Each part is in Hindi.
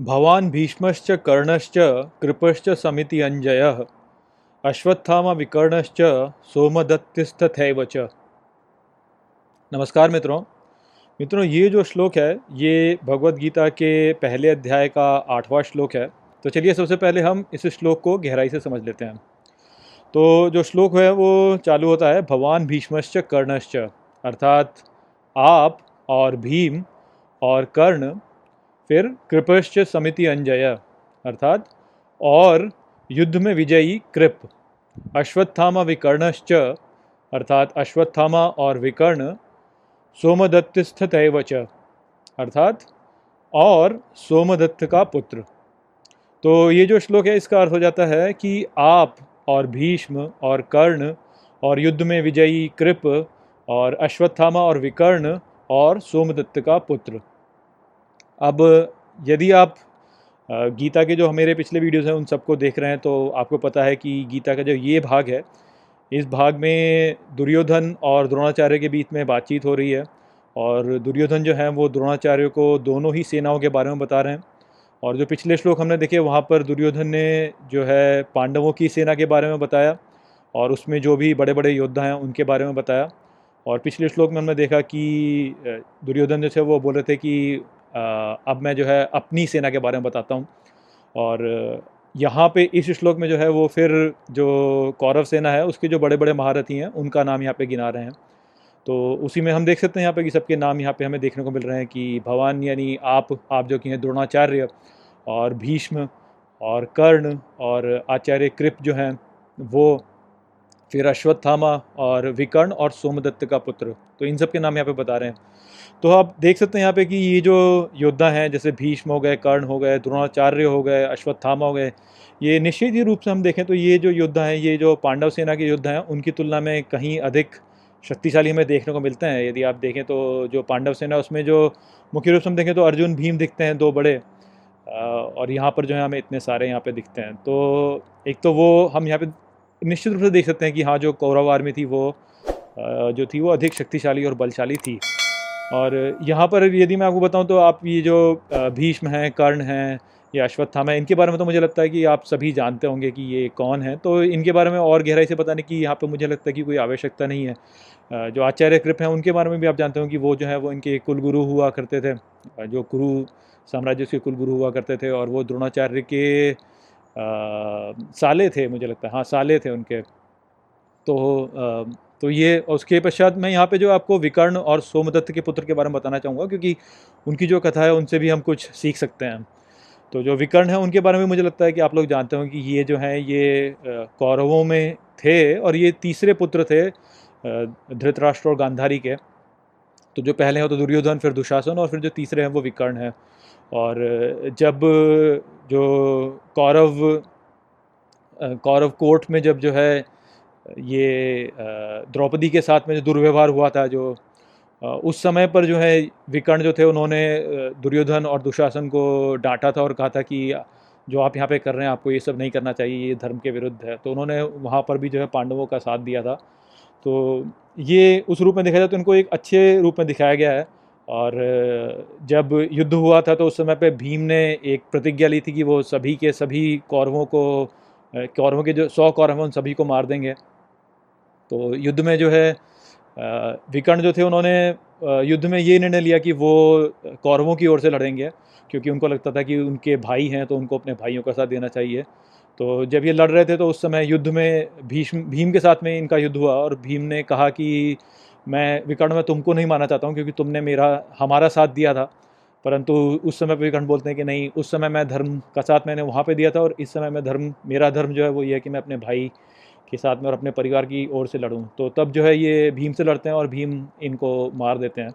भवान् भीष्मश्च कर्णश्च कृपश्च समिति अंजयः अश्वत्थामा विकर्णश्च सोमदत्तिस्तथैव च। नमस्कार मित्रों। मित्रों, ये जो श्लोक है, ये भगवत गीता के पहले अध्याय का आठवां श्लोक है। तो चलिए सबसे पहले हम इस श्लोक को गहराई से समझ लेते हैं। तो जो श्लोक है, वो चालू होता है, भवान भीष्मश्च कर्णश्च, अर्थात आप और भीम और कर्ण फिर कृपश्च समिति अंजय, अर्थात, और युद्ध में विजयी कृप, अश्वत्थामा विकर्णश्च, अर्थात अश्वत्थामा और विकर्ण सोमदत्तस्थ च अर्थात, और सोमदत्त का पुत्र। तो ये जो श्लोक है, इसका अर्थ हो जाता है कि आप और भीष्म और कर्ण और युद्ध में विजयी कृप और अश्वत्थामा और विकर्ण और सोमदत्त का पुत्र। अब यदि आप गीता के जो मेरे पिछले वीडियोस हैं उन सबको देख रहे हैं तो आपको पता है कि गीता का जो ये भाग है, इस भाग में दुर्योधन और द्रोणाचार्य के बीच में बातचीत हो रही है और दुर्योधन जो है वो द्रोणाचार्य को दोनों ही सेनाओं के बारे में बता रहे हैं और जो पिछले श्लोक हमने देखे वहाँ पर दुर्योधन ने जो है पांडवों की सेना के बारे में बताया और उसमें जो भी बड़े बड़े योद्धा हैं उनके बारे में बताया और पिछले श्लोक में हमने देखा कि दुर्योधन जो थे वो बोल रहे थे कि अब मैं जो है अपनी सेना के बारे में बताता हूँ। और यहाँ पे इस श्लोक में जो है वो फिर जो कौरव सेना है, उसके जो बड़े बड़े महारथी हैं, उनका नाम यहाँ पे गिना रहे हैं। तो उसी में हम देख सकते हैं यहाँ पे कि सबके नाम यहाँ पे हमें देखने को मिल रहे हैं कि भवान यानी आप आप जो कि हैं द्रोणाचार्य और भीष्म और कर्ण और आचार्य कृप जो हैं, वो फिर अश्वत्थामा और विकर्ण और सोमदत्त का पुत्र। तो इन सब के नाम यहाँ पे बता रहे हैं। तो आप देख सकते हैं यहाँ पे कि ये जो योद्धा हैं, जैसे भीष्म हो गए, कर्ण हो गए, द्रोणाचार्य हो गए, अश्वत्थामा हो गए, ये निश्चित ही रूप से हम देखें तो ये जो योद्धा हैं, ये जो पांडव सेना के योद्धा हैं, उनकी तुलना में कहीं अधिक शक्तिशाली हमें देखने को मिलते हैं। यदि आप देखें तो जो पांडव सेना, उसमें जो मुख्य रूप से हम देखें तो अर्जुन, भीम दिखते हैं, दो बड़े और यहाँ पर जो है हमें इतने सारे यहाँ पे दिखते हैं। तो एक तो वो हम यहाँ पे निश्चित रूप से देख सकते हैं कि हाँ जो कौरव आर्मी थी वो जो थी वो अधिक शक्तिशाली और बलशाली थी। और यहाँ पर यदि मैं आपको बताऊँ तो आप ये जो भीष्म हैं, कर्ण हैं या अश्वत्थामा इनके बारे में तो मुझे लगता है कि आप सभी जानते होंगे कि ये कौन है। तो इनके बारे में और गहराई से बताने की यहाँ पर मुझे लगता है कि कोई आवश्यकता नहीं है। जो आचार्य कृप हैं, उनके बारे में भी आप जानते हो कि वो जो है, वो इनके कुलगुरु हुआ करते थे। जो कुरु साम्राज्य के कुलगुरु हुआ करते थे और वो द्रोणाचार्य के साले थे मुझे लगता है। हाँ साले थे उनके। तो आ, तो ये उसके पश्चात मैं यहाँ पे जो आपको विकर्ण और सोमदत्त के पुत्र के बारे में बताना चाहूँगा क्योंकि उनकी जो कथा है उनसे भी हम कुछ सीख सकते हैं। तो जो विकर्ण है उनके बारे में मुझे लगता है कि आप लोग जानते हो कि ये जो हैं ये कौरवों में थे और ये तीसरे पुत्र थे धृतराष्ट्र और गांधारी के। तो जो पहले हैं तो दुर्योधन फिर दुशासन और फिर जो तीसरे हैं वो विकर्ण हैं। और जब, जो कौरव कौरव कोर्ट में जब जो है, ये द्रौपदी के साथ में जो दुर्व्यवहार हुआ था, जो उस समय पर जो है, विकर्ण जो थे, उन्होंने दुर्योधन और दुशासन को डांटा था और कहा था कि, जो आप यहाँ पे कर रहे हैं, आपको ये सब नहीं करना चाहिए, ये धर्म के विरुद्ध है। तो उन्होंने वहाँ पर भी जो है, पांडवों का साथ दिया था। तो ये उस रूप में देखा जाए तो इनको एक अच्छे रूप में दिखाया गया है। और जब युद्ध हुआ था तो उस समय पे भीम ने एक प्रतिज्ञा ली थी कि वो सभी के सभी कौरवों को कौरवों के जो सौ कौरव हैं उन सभी को मार देंगे। तो युद्ध में जो है विकर्ण जो थे उन्होंने युद्ध में ये निर्णय लिया कि वो कौरवों की ओर से लड़ेंगे, क्योंकि उनको लगता था कि उनके भाई हैं तो उनको अपने भाइयों का साथ देना चाहिए। तो जब ये लड़ रहे थे तो उस समय युद्ध में भीष्म, भीम के साथ में इनका युद्ध हुआ और भीम ने कहा कि मैं विकर्ण में तुमको नहीं माना चाहता हूँ क्योंकि तुमने मेरा हमारा साथ दिया था। परंतु उस समय पर विकर्ण बोलते हैं कि नहीं उस समय मैं धर्म का साथ मैंने वहाँ पे दिया था और इस समय मैं धर्म मेरा धर्म जो है वो ये है कि मैं अपने भाई के साथ में और अपने परिवार की ओर से लड़ूँ। तो तब जो है ये भीम से लड़ते हैं और भीम इनको मार देते हैं।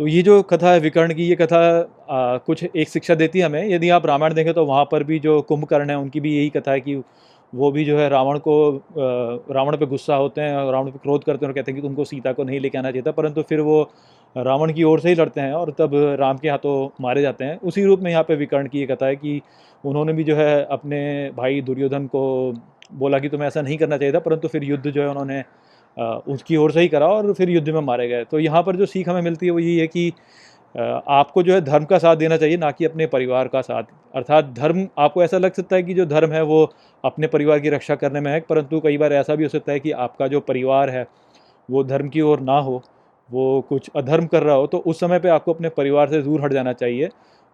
तो ये जो कथा है विकर्ण की ये कथा आ, कुछ एक शिक्षा देती है हमें। यदि आप रामायण देखें तो वहाँ पर भी जो कुंभकर्ण है उनकी भी यही कथा है कि वो भी जो है रावण को रावण पे गुस्सा होते हैं रावण पे क्रोध करते हैं और कहते हैं कि तुमको सीता को नहीं लेके आना चाहिए था, परंतु फिर वो रावण की ओर से ही लड़ते हैं और तब राम के हाथों मारे जाते हैं। उसी रूप में यहाँ पे विकर्ण की ये कथा है कि उन्होंने भी जो है अपने भाई दुर्योधन को बोला कि तुम्हें ऐसा नहीं करना चाहिए था, परंतु फिर युद्ध जो है उन्होंने उसकी ओर से ही करा और फिर युद्ध में मारे गए। तो यहाँ पर जो सीख हमें मिलती है वो यही है कि आपको जो है धर्म का साथ देना चाहिए, ना कि अपने परिवार का साथ। अर्थात धर्म, आपको ऐसा लग सकता है कि जो धर्म है वो अपने परिवार की रक्षा करने में है, परंतु कई बार ऐसा भी हो सकता है कि आपका जो परिवार है, वो धर्म की ओर ना हो, वो कुछ अधर्म कर रहा हो तो उस समय पे आपको अपने परिवार से दूर हट जाना चाहिए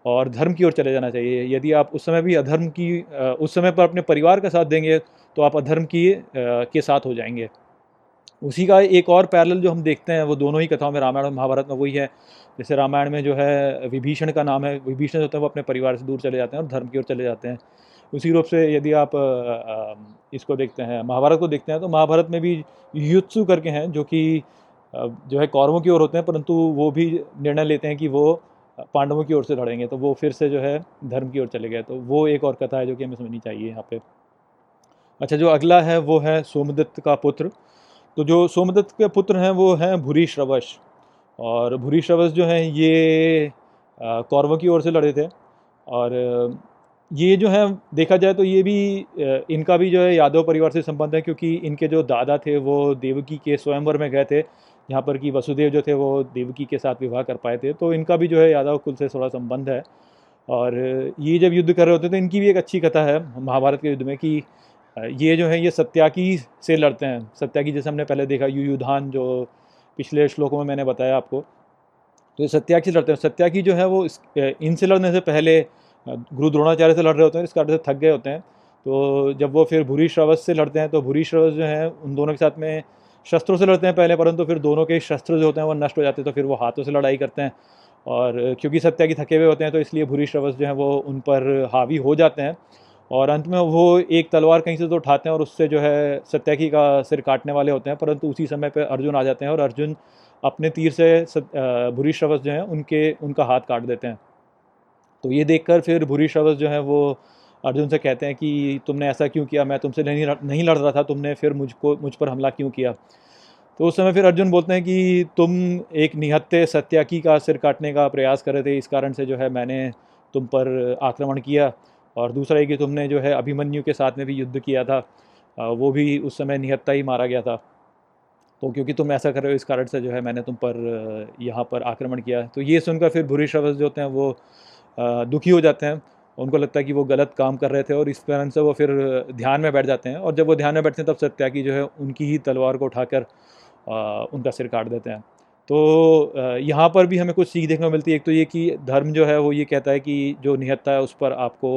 और धर्म की ओर चले जाना चाहिए। यदि आप उस समय भी अधर्म की उस समय पर अपने परिवार का साथ देंगे तो आप अधर्म की के साथ हो जाएँगे। उसी का एक और पैरल जो हम देखते हैं, वो दोनों ही कथाओं में रामायण और महाभारत में वही है। जैसे रामायण में जो है, विभीषण का नाम है। विभीषण होते हैं, वो अपने परिवार से दूर चले जाते हैं और धर्म की ओर चले जाते हैं। उसी रूप से यदि आप इसको देखते हैं, महाभारत को देखते हैं तो महाभारत में भी युत्सु करके हैं, जो कि जो है कौरवों की ओर होते हैं, परंतु वो भी निर्णय लेते हैं कि वो पांडवों की ओर से लड़ेंगे। तो वो फिर से जो है, धर्म की ओर चले गए। तो वो एक और कथा है, जो कि हमें समझनी चाहिए यहाँ पे। अच्छा जो अगला है, वो है सोमदत्त का पुत्र। तो जो सोमदत्त के पुत्र हैं, वो हैं भूरी श्रवश और भूरी श्रवश जो हैं, ये कौरवों की ओर से लड़े थे। और ये जो है, देखा जाए तो ये भी इनका भी जो है यादव परिवार से संबंध है, क्योंकि इनके जो दादा थे, वो देवकी के स्वयंवर में गए थे। यहाँ पर कि वसुदेव जो थे, वो देवकी के साथ विवाह कर पाए थे। तो इनका भी जो है यादव कुल से थोड़ा संबंध है। और ये जब युद्ध कर रहे होते तो इनकी भी एक अच्छी कथा है, महाभारत के युद्ध में कि ये जो है, ये सत्याकी से लड़ते हैं। सत्याकी जैसे हमने पहले देखा, युयुधान जो पिछले श्लोकों में मैंने बताया आपको। तो ये सत्याकी से लड़ते हैं। सत्याकी जो है वो इनसे लड़ने से पहले गुरु द्रोणाचार्य से लड़ रहे होते हैं इस कारण से थक गए होते हैं। तो जब वो फिर भूरी श्रवस से लड़ते हैं तो भूरी श्रवस जो है, उन दोनों के साथ में शस्त्रों से लड़ते हैं पहले, परंतु फिर दोनों के शस्त्र जो होते हैं, वो नष्ट हो जाते हैं तो फिर वो हाथों से लड़ाई करते हैं। और क्योंकि सत्या की थके हुए होते हैं तो इसलिए भूरी श्रवस जो है, वो उन पर हावी हो जाते हैं। और अंत में वो एक तलवार कहीं से तो उठाते हैं और उससे जो है सत्याकी का सिर काटने वाले होते हैं, परंतु उसी समय पर अर्जुन आ जाते हैं और अर्जुन अपने तीर से भूरी श्रवस जो हैं उनके, उनका हाथ काट देते हैं। तो ये देखकर फिर भूरी श्रवस जो है वो अर्जुन से कहते हैं कि तुमने ऐसा क्यों किया? मैं तुमसे नहीं नहीं लड़ रहा था, तुमने फिर मुझको, मुझ पर हमला क्यों किया? तो उस समय फिर अर्जुन बोलते हैं कि तुम एक निहत्ते सत्याकी का सिर काटने का प्रयास कर रहे थे, इस कारण से जो है मैंने तुम पर आक्रमण किया। और दूसरा ये कि तुमने जो है अभिमन्यु के साथ में भी युद्ध किया था वो भी उस समय निहत्ता ही मारा गया था। तो क्योंकि तुम ऐसा कर रहे हो इस कारण से जो है मैंने तुम पर यहाँ पर आक्रमण किया। तो ये सुनकर फिर बुरी श्रवस जो होते हैं वो दुखी हो जाते हैं। उनको लगता है कि वो गलत काम कर रहे थे और इस कारण से वो फिर ध्यान में बैठ जाते हैं और जब वो ध्यान में बैठते हैं तब सत्याकी जो है उनकी ही तलवार को उठाकर उनका सिर काट देते हैं। तो यहाँ पर भी हमें कुछ सीख देखने को मिलती है। एक तो ये कि धर्म जो है वो ये कहता है कि जो निहत्ता है उस पर आपको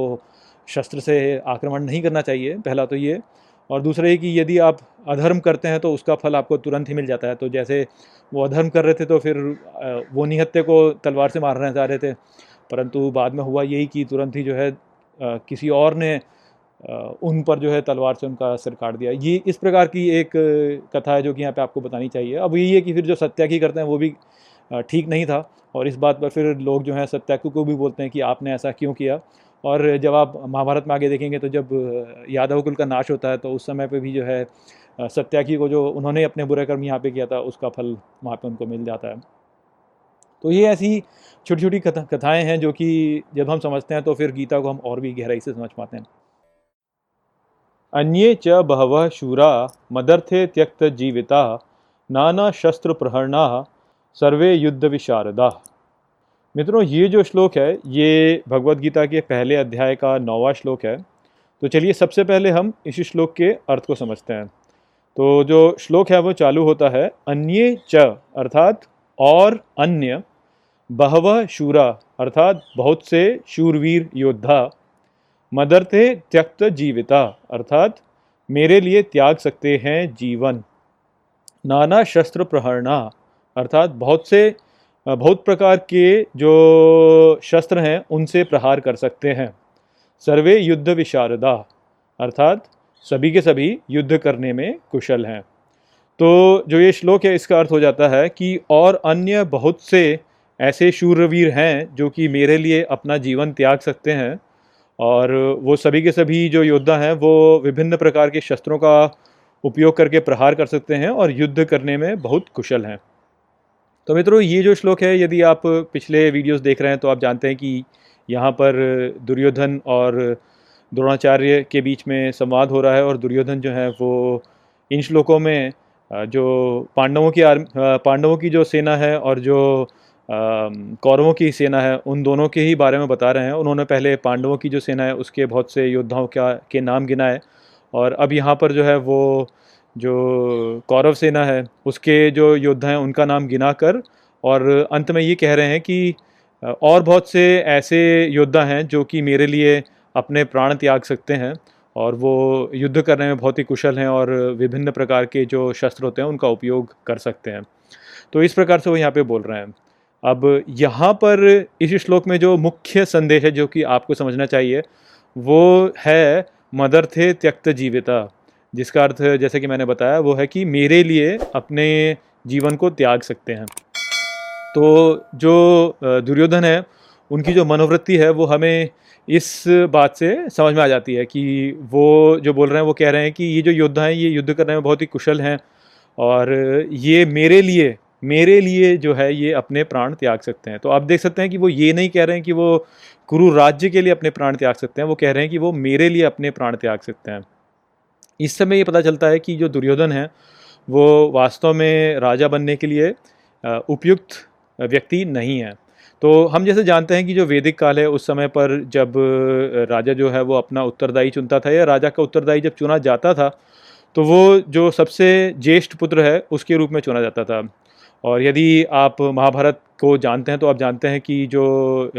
शस्त्र से आक्रमण नहीं करना चाहिए, पहला तो ये। और दूसरा ये कि यदि आप अधर्म करते हैं तो उसका फल आपको तुरंत ही मिल जाता है। तो जैसे वो अधर्म कर रहे थे तो फिर वो निहत्ते को तलवार से मारना चाह रहे थे। परंतु बाद में हुआ यही कि तुरंत ही जो है किसी और ने उन पर जो है तलवार से उनका सिर काट दिया। ये इस प्रकार की एक कथा है जो कि यहाँ पे आपको बतानी चाहिए। अब यही है कि फिर जो सत्याकी करते हैं वो भी ठीक नहीं था और इस बात पर फिर लोग जो हैं सत्याकू को भी बोलते हैं कि आपने ऐसा क्यों किया? और जब आप महाभारत में आगे देखेंगे तो जब यादव कुल का नाश होता है तो उस समय पर भी जो है सत्याकी को जो उन्होंने अपने बुरे कर्म यहाँ पे किया था, उसका फल वहाँ पे उनको मिल जाता है। तो ये ऐसी छोटी छोटी कथा, कथाएँ हैं जो कि जब हम समझते हैं तो फिर गीता को हम और भी गहराई से समझ पाते हैं। अन्ये च बहव शूरा मदर्थे त्यक्त जीविता, नाना शस्त्र प्रहरणा सर्वे युद्ध विशारदा। मित्रों, ये जो श्लोक है, ये भगवत गीता के पहले अध्याय का नौवा श्लोक है। तो चलिए, सबसे पहले हम इसी श्लोक के अर्थ को समझते हैं। तो जो श्लोक है, वो चालू होता है, अन्य च, अर्थात और अन्य बहव शूरा, अर्थात बहुत से शूरवीर योद्धा मदरते त्यक्त जीविता, अर्थात मेरे लिए त्याग सकते हैं जीवन। नाना शस्त्र प्रहरणा, अर्थात बहुत से, बहुत प्रकार के जो शस्त्र हैं, उनसे प्रहार कर सकते हैं। सर्वे युद्ध विशारदा, अर्थात सभी के सभी युद्ध करने में कुशल हैं। तो जो ये श्लोक है, इसका अर्थ हो जाता है कि और अन्य बहुत से ऐसे शूरवीर हैं, जो कि मेरे लिए अपना जीवन त्याग सकते हैं और वो सभी के सभी जो योद्धा हैं, वो विभिन्न प्रकार के शस्त्रों का उपयोग करके प्रहार कर सकते हैं और युद्ध करने में बहुत कुशल हैं। तो मित्रों, ये जो श्लोक है, यदि आप पिछले वीडियोस देख रहे हैं तो आप जानते हैं कि यहाँ पर दुर्योधन और द्रोणाचार्य के बीच में संवाद हो रहा है और दुर्योधन जो है, वो इन श्लोकों में जो पांडवों की आर्मी पांडवों की जो सेना है और जो कौरवों की सेना है, उन दोनों के ही बारे में बता रहे हैं। उन्होंने पहले पांडवों की जो सेना है, उसके बहुत से योद्धाओं का के नाम गिनाए और अब यहाँ पर जो है, वो जो कौरव सेना है, उसके जो योद्धा हैं, उनका नाम गिना कर और अंत में ये कह रहे हैं कि और बहुत से ऐसे योद्धा हैं, जो कि मेरे लिए अपने प्राण त्याग सकते हैं और वो युद्ध करने में बहुत ही कुशल हैं और विभिन्न प्रकार के जो शस्त्र होते हैं, उनका उपयोग कर सकते हैं। तो इस प्रकार से वो यहाँ पे बोल रहे हैं। अब यहाँ पर इस श्लोक में जो मुख्य संदेश है जो कि आपको समझना चाहिए, वो है मदर थे त्यक्त जीविता, जिसका अर्थ जैसे कि मैंने बताया, वो है कि मेरे लिए अपने जीवन को त्याग सकते हैं। तो जो दुर्योधन है, उनकी जो मनोवृत्ति है, वो हमें इस बात से समझ में आ जाती है कि वो जो बोल रहे हैं, वो कह रहे हैं कि ये जो योद्धा हैं, ये युद्ध करने में बहुत ही कुशल हैं और ये मेरे लिए मेरे लिए जो है ये अपने प्राण त्याग सकते हैं। तो आप देख सकते हैं कि वो ये नहीं कह रहे हैं कि वो कुरु राज्य के लिए अपने प्राण त्याग सकते हैं, वो कह रहे हैं कि वो मेरे लिए अपने प्राण त्याग सकते हैं। इस समय ये पता चलता है कि जो दुर्योधन है, वो वास्तव में राजा बनने के लिए उपयुक्त व्यक्ति नहीं है। तो हम जैसे जानते हैं कि जो वैदिक काल है, उस समय पर जब राजा जो है वो अपना उत्तरदायी चुनता था या राजा का उत्तरदायी जब चुना जाता था तो वो जो सबसे ज्येष्ठ पुत्र है, उसके रूप में चुना जाता था। और यदि आप महाभारत को जानते हैं तो आप जानते हैं कि जो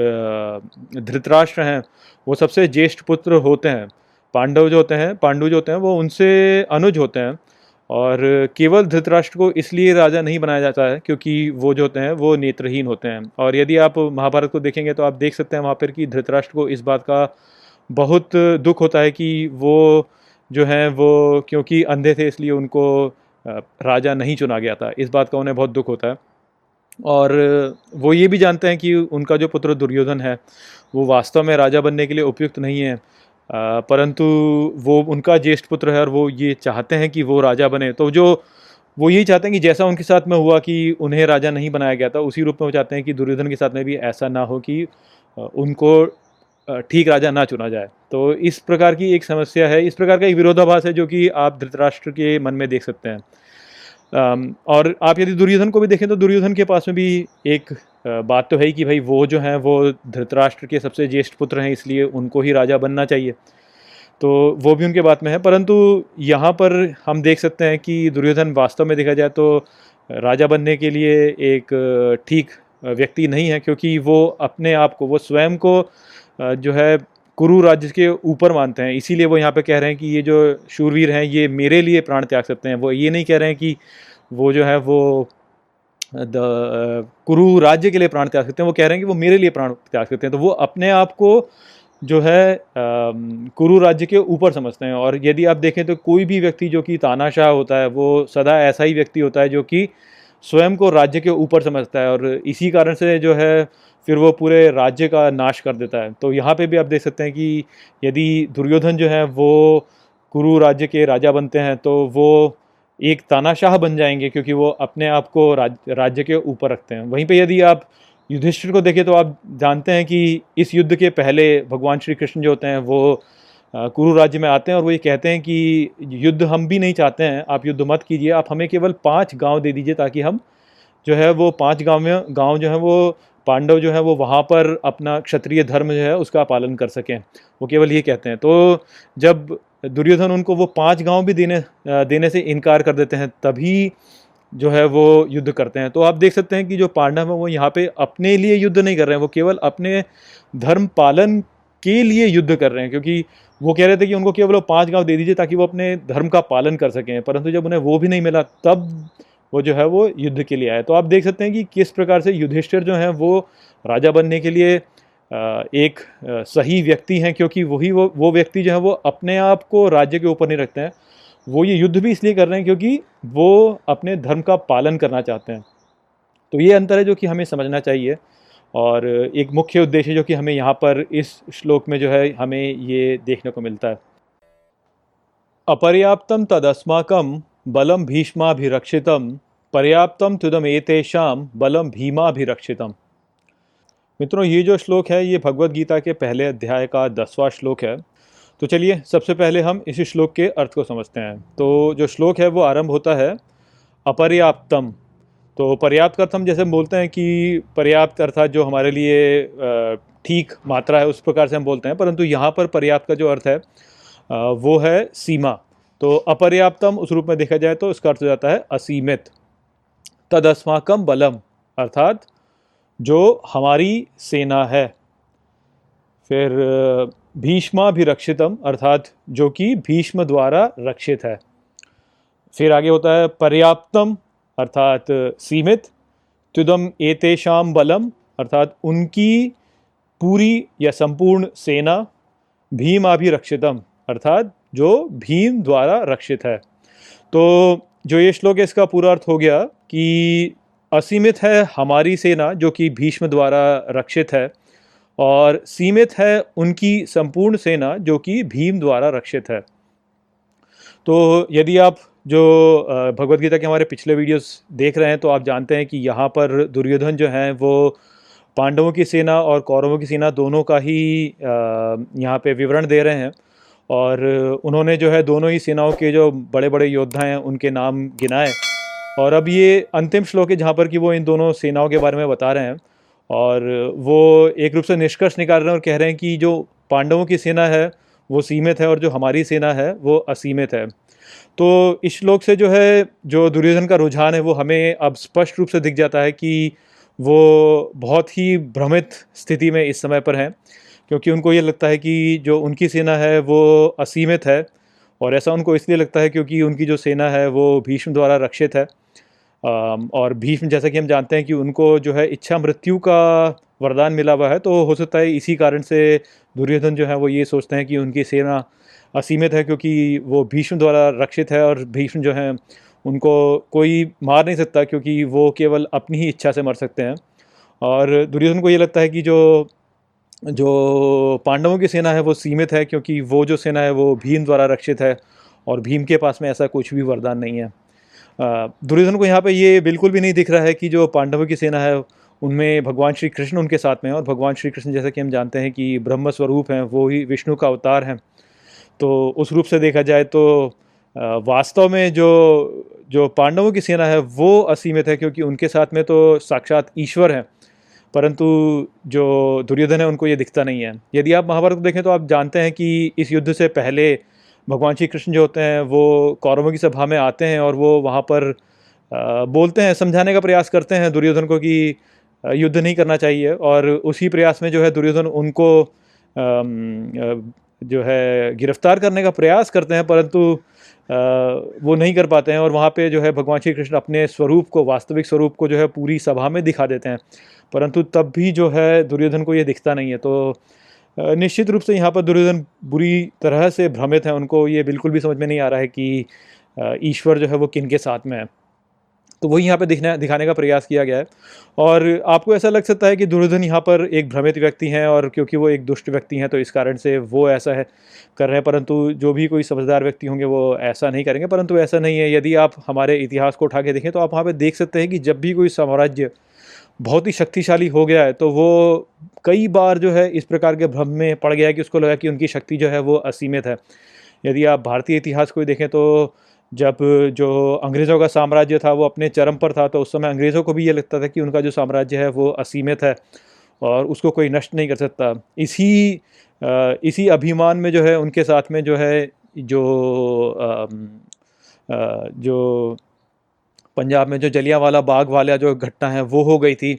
धृतराष्ट्र हैं, वो सबसे ज्येष्ठ पुत्र होते हैं। पांडव जो होते हैं, पांडु जो होते हैं, वो उनसे अनुज होते हैं। और केवल धृतराष्ट्र को इसलिए राजा नहीं बनाया जाता है, क्योंकि वो जो होते हैं, वो नेत्रहीन होते हैं। और यदि आप महाभारत को देखेंगे तो आप देख सकते हैं वहाँ पर कि धृतराष्ट्र को इस बात का बहुत दुख होता है कि वो जो हैं, वो क्योंकि अंधे थे, इसलिए उनको राजा नहीं चुना गया था। इस बात का उन्हें बहुत दुख होता है। और वो ये भी जानते हैं कि उनका जो पुत्र दुर्योधन है, वो वास्तव में राजा बनने के लिए उपयुक्त नहीं है। परंतु वो उनका ज्येष्ठ पुत्र है और वो ये चाहते हैं कि वो राजा बने। तो जो वो यही चाहते हैं कि जैसा उनके साथ में हुआ कि उन्हें राजा नहीं बनाया गया था, उसी रूप में वो चाहते हैं कि दुर्योधन के साथ में भी ऐसा ना हो कि उनको ठीक राजा ना चुना जाए। तो इस प्रकार की एक समस्या है। इस प्रकार का एक विरोधाभास है जो कि आप धृतराष्ट्र के मन में देख सकते हैं। और आप यदि दुर्योधन को भी देखें तो दुर्योधन के पास में भी एक बात तो है कि भाई वो जो हैं, वो धृतराष्ट्र के सबसे ज्येष्ठ पुत्र हैं, इसलिए उनको ही राजा बनना चाहिए। तो वो भी उनके बात में है। परंतु यहाँ पर हम देख सकते हैं कि दुर्योधन वास्तव में देखा जाए तो राजा बनने के लिए एक, ठीक व्यक्ति नहीं है, क्योंकि वो अपने आप को, वो स्वयं को जो है कुरु राज्य के ऊपर मानते हैं। इसीलिए वो यहाँ पे कह रहे हैं कि ये जो शूरवीर हैं, ये मेरे लिए प्राण त्याग सकते हैं। वो ये नहीं कह रहे हैं कि वो जो है वो द कुरु राज्य के लिए प्राण त्याग सकते हैं। वो कह रहे हैं कि वो मेरे लिए प्राण त्याग सकते हैं। तो वो अपने आप को जो है कुरु राज्य के ऊपर समझते हैं। और यदि आप देखें तो कोई भी व्यक्ति जो कि तानाशाह होता है, वो सदा ऐसा ही व्यक्ति होता है जो कि स्वयं को राज्य के ऊपर समझता है। और इसी कारण से जो है फिर वो पूरे राज्य का नाश कर देता है। तो यहाँ पे भी आप देख सकते हैं कि यदि दुर्योधन जो है वो कुरु राज्य के राजा बनते हैं तो वो एक तानाशाह बन जाएँगे क्योंकि वो अपने आप को राज, राज्य के ऊपर रखते हैं। वहीं पे यदि आप युधिष्ठिर को देखें तो आप जानते हैं कि इस युद्ध के पहले भगवान श्री कृष्ण जो होते हैं वो कुरु राज्य में आते हैं और वो ये कहते हैं कि युद्ध हम भी नहीं चाहते हैं आप युद्ध मत कीजिए आप हमें केवल पाँच गाँव दे दीजिए ताकि हम जो है वो पाँच गाँव में गाँव जो है वो पांडव जो है वो वहाँ पर अपना क्षत्रिय धर्म जो है उसका पालन कर सकें। वो केवल ये कहते हैं। तो जब दुर्योधन उनको वो पाँच गाँव भी देने देने से इनकार कर देते हैं, तभी जो है वो युद्ध करते हैं। तो आप देख सकते हैं कि जो पांडव हैं वो यहाँ पे अपने लिए युद्ध नहीं कर रहे हैं। वो केवल अपने धर्म पालन के लिए युद्ध कर रहे हैं। क्योंकि वो कह रहे थे कि उनको केवल वो पाँच गाँव दे दीजिए ताकि वो अपने धर्म का पालन कर सकें। परंतु जब उन्हें वो भी नहीं मिला, तब वो जो है वो युद्ध के लिए आए तो आप देख सकते हैं कि किस प्रकार से युधिष्ठिर जो हैं वो राजा बनने के लिए एक सही व्यक्ति हैं, क्योंकि वही वो वो व्यक्ति जो है वो अपने आप को राज्य के ऊपर नहीं रखते हैं। वो ये युद्ध भी इसलिए कर रहे हैं क्योंकि वो अपने धर्म का पालन करना चाहते हैं। तो ये अंतर है जो कि हमें समझना चाहिए और एक मुख्य उद्देश्य जो कि हमें यहाँ पर इस श्लोक में जो है हमें ये देखने को मिलता है। अपर्याप्तम तदस्माकम बलम भीष्माभिरक्षितम पर्याप्तम तुदमेतेषाम बलम भीमाभिरक्षितम। मित्रों, ये जो श्लोक है, ये भगवत गीता के पहले अध्याय का दसवां श्लोक है। तो चलिए, सबसे पहले हम इसी श्लोक के अर्थ को समझते हैं। तो जो श्लोक है, वो आरंभ होता है, अपर्याप्तम। तो पर्याप्त अर्थ हम जैसे बोलते हैं कि पर्याप्त अर्थात जो हमारे लिए ठीक मात्रा है, उस प्रकार से हम बोलते हैं, परंतु यहाँ पर पर्याप्त का जो अर्थ है वो है सीमा। तो अपर्याप्तम, उस रूप में देखा जाए तो इसका अर्थ हो जाता है असीमित। तदस्माकम बलम, अर्थात जो हमारी सेना है। फिर, भीष्मा भी रक्षितम, अर्थात जो कि भीष्म द्वारा रक्षित है। फिर आगे होता है पर्याप्तम, अर्थात सीमित। तुदम एतेषाम बलम, अर्थात उनकी पूरी या संपूर्ण सेना, भीमा भी रक्षितम, अर्थात जो भीम द्वारा रक्षित है। तो जो ये श्लोक है, इसका पूरा अर्थ हो गया कि असीमित है हमारी सेना जो कि भीष्म द्वारा रक्षित है और सीमित है उनकी संपूर्ण सेना जो कि भीम द्वारा रक्षित है। तो यदि आप जो भगवत गीता के हमारे पिछले वीडियोस देख रहे हैं तो आप जानते हैं कि यहाँ पर दुर्योधन जो हैं, वो पांडवों की सेना और कौरवों की सेना दोनों का ही यहाँ पे विवरण दे रहे हैं। और उन्होंने जो है दोनों ही सेनाओं के जो बड़े बड़े योद्धा हैं, उनके नाम गिनाए। और अब ये अंतिम श्लोक है, जहाँ पर कि वो इन दोनों सेनाओं के बारे में बता रहे हैं। और वो एक रूप से निष्कर्ष निकाल रहे हैं और कह रहे हैं कि जो पांडवों की सेना है, वो सीमित है और जो हमारी सेना है, वो असीमित है। तो इस श्लोक से जो है, जो दुर्योधन का रुझान है, वो हमें अब स्पष्ट रूप से दिख जाता है कि वो बहुत ही भ्रमित स्थिति में इस समय पर हैं। क्योंकि उनको ये लगता है कि जो उनकी सेना है, वो असीमित है। और ऐसा उनको इसलिए लगता है क्योंकि उनकी जो सेना है, वो भीष्म द्वारा रक्षित है। और भीष्म, जैसा कि हम जानते हैं कि उनको जो है इच्छा मृत्यु का वरदान मिला हुआ है तो हो सकता है इसी कारण से दुर्योधन जो है, वो ये सोचते हैं कि उनकी सेना असीमित है क्योंकि वो भीष्म द्वारा रक्षित है और भीष्म जो है, उनको कोई मार नहीं सकता क्योंकि वो केवल अपनी ही इच्छा से मर सकते हैं। और दुर्योधन को ये लगता है कि जो जो पांडवों की सेना है वो सीमित है, क्योंकि वो जो सेना है वो भीम द्वारा रक्षित है और भीम के पास में ऐसा कुछ भी वरदान नहीं है। दुर्योधन को यहाँ पे ये बिल्कुल भी नहीं दिख रहा है कि जो पांडवों की सेना है, उनमें भगवान श्री कृष्ण उनके साथ में है और भगवान श्री कृष्ण जैसा कि हम जानते हैं कि ब्रह्म स्वरूप हैं, वो ही विष्णु का अवतार हैं। तो उस रूप से देखा जाए तो वास्तव में जो जो पांडवों की सेना है वो असीमित है, क्योंकि उनके साथ में तो साक्षात ईश्वर हैं। परंतु जो दुर्योधन है, उनको ये दिखता नहीं है। यदि आप महाभारत को देखें तो आप जानते हैं कि इस युद्ध से पहले भगवान श्री कृष्ण जो होते हैं, वो कौरवों की सभा में आते हैं और वो वहाँ पर बोलते हैं, समझाने का प्रयास करते हैं दुर्योधन को कि युद्ध नहीं करना चाहिए। और उसी प्रयास में जो है दुर्योधन उनको जो है गिरफ़्तार करने का प्रयास करते हैं, परंतु वो नहीं कर पाते हैं और वहाँ पे जो है भगवान श्री कृष्ण अपने स्वरूप को, वास्तविक स्वरूप को जो है पूरी सभा में दिखा देते हैं। परंतु तब भी जो है दुर्योधन को ये दिखता नहीं है। तो निश्चित रूप से यहाँ पर दुर्योधन बुरी तरह से भ्रमित हैं। उनको ये बिल्कुल भी समझ में नहीं आ रहा है कि ईश्वर जो है वो किन के साथ में है। तो वही यहाँ पे दिखना, दिखाने का प्रयास किया गया है। और आपको ऐसा लग सकता है कि दुर्योधन यहाँ पर एक भ्रमित व्यक्ति हैं और क्योंकि वो एक दुष्ट व्यक्ति हैं तो इस कारण से वो ऐसा है, कर रहे हैं। परंतु जो भी कोई समझदार व्यक्ति होंगे, वो ऐसा नहीं करेंगे। परंतु ऐसा नहीं है, यदि आप हमारे इतिहास को उठा के देखें तो आप वहाँ पर देख सकते हैं कि जब भी कोई साम्राज्य बहुत ही शक्तिशाली हो गया है तो वो कई बार जो है इस प्रकार के भ्रम में पड़ गया है कि उसको लगा कि उनकी शक्ति जो है वो असीमित है। यदि आप भारतीय इतिहास को देखें तो जब जो अंग्रेज़ों का साम्राज्य था, वो अपने चरम पर था तो उस समय अंग्रेज़ों को भी ये लगता था कि उनका जो साम्राज्य है, वो असीमित है और उसको कोई नष्ट नहीं कर सकता। इसी इसी अभिमान में जो है, उनके साथ में जो है, जो जो पंजाब में जो जलियांवाला बाग वाला जो घटना है, वो हो गई थी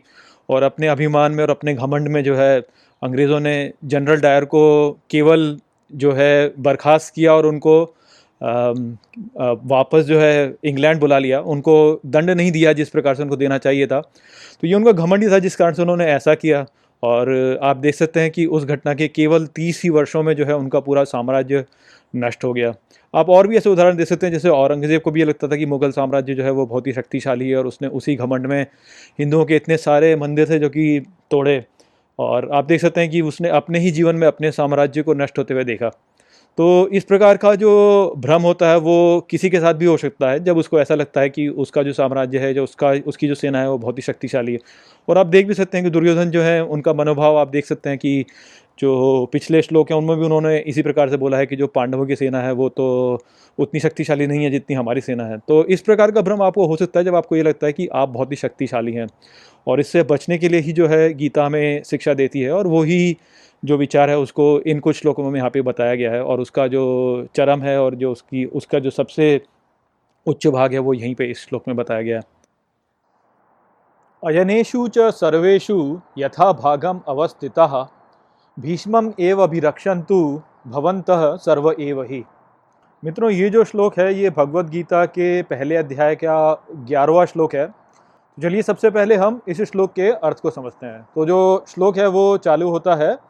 और अपने अभिमान में और अपने घमंड में जो है, अंग्रेज़ों ने जनरल डायर को केवल जो है, बर्खास्त किया और उनको वापस जो है इंग्लैंड बुला लिया। उनको दंड नहीं दिया जिस प्रकार से उनको देना चाहिए था। तो ये उनका घमंड था जिस कारण से उन्होंने ऐसा किया। और आप देख सकते हैं कि उस घटना के केवल तीस ही वर्षों में जो है उनका पूरा साम्राज्य नष्ट हो गया। आप और भी ऐसे उदाहरण दे सकते हैं, जैसे औरंगज़ेब को भी ये लगता था कि मुग़ल साम्राज्य जो है वो बहुत ही शक्तिशाली है और उसने उसी घमंड में हिंदुओं के इतने सारे मंदिर थे जो कि तोड़े। और आप देख सकते हैं कि उसने अपने ही जीवन में अपने साम्राज्य को नष्ट होते हुए देखा। तो इस प्रकार का जो भ्रम होता है, वो किसी के साथ भी हो सकता है, जब उसको ऐसा लगता है कि उसका जो साम्राज्य है, जो उसका, उसकी जो सेना है, वो बहुत ही शक्तिशाली है। और आप देख भी सकते हैं कि दुर्योधन जो है, उनका मनोभाव आप देख सकते हैं कि जो पिछले श्लोक हैं, उनमें भी उन्होंने इसी प्रकार से बोला है कि जो पांडवों की सेना है, वो तो उतनी शक्तिशाली नहीं है जितनी हमारी सेना है। तो इस प्रकार का भ्रम आपको हो सकता है, जब आपको ये लगता है कि आप बहुत ही शक्तिशाली हैं। और इससे बचने के लिए ही जो है, गीता में शिक्षा देती है और वही जो विचार है उसको इन कुछ श्लोकों में यहाँ पे बताया गया है और उसका जो चरम है और जो उसकी, उसका जो सबसे उच्च भाग है वो यहीं पे इस श्लोक में बताया गया है। अयनेषु च सर्वेशु यथा भागम अवस्थिता, भीष्मम एव अभिरक्षन्तु भवंतः सर्व एव ही। मित्रों, ये जो श्लोक है, ये भगवत गीता के पहले अध्याय का ग्यारहवा श्लोक है। चलिए सबसे पहले हम इस श्लोक के अर्थ को समझते हैं। तो जो श्लोक है, वो चालू होता है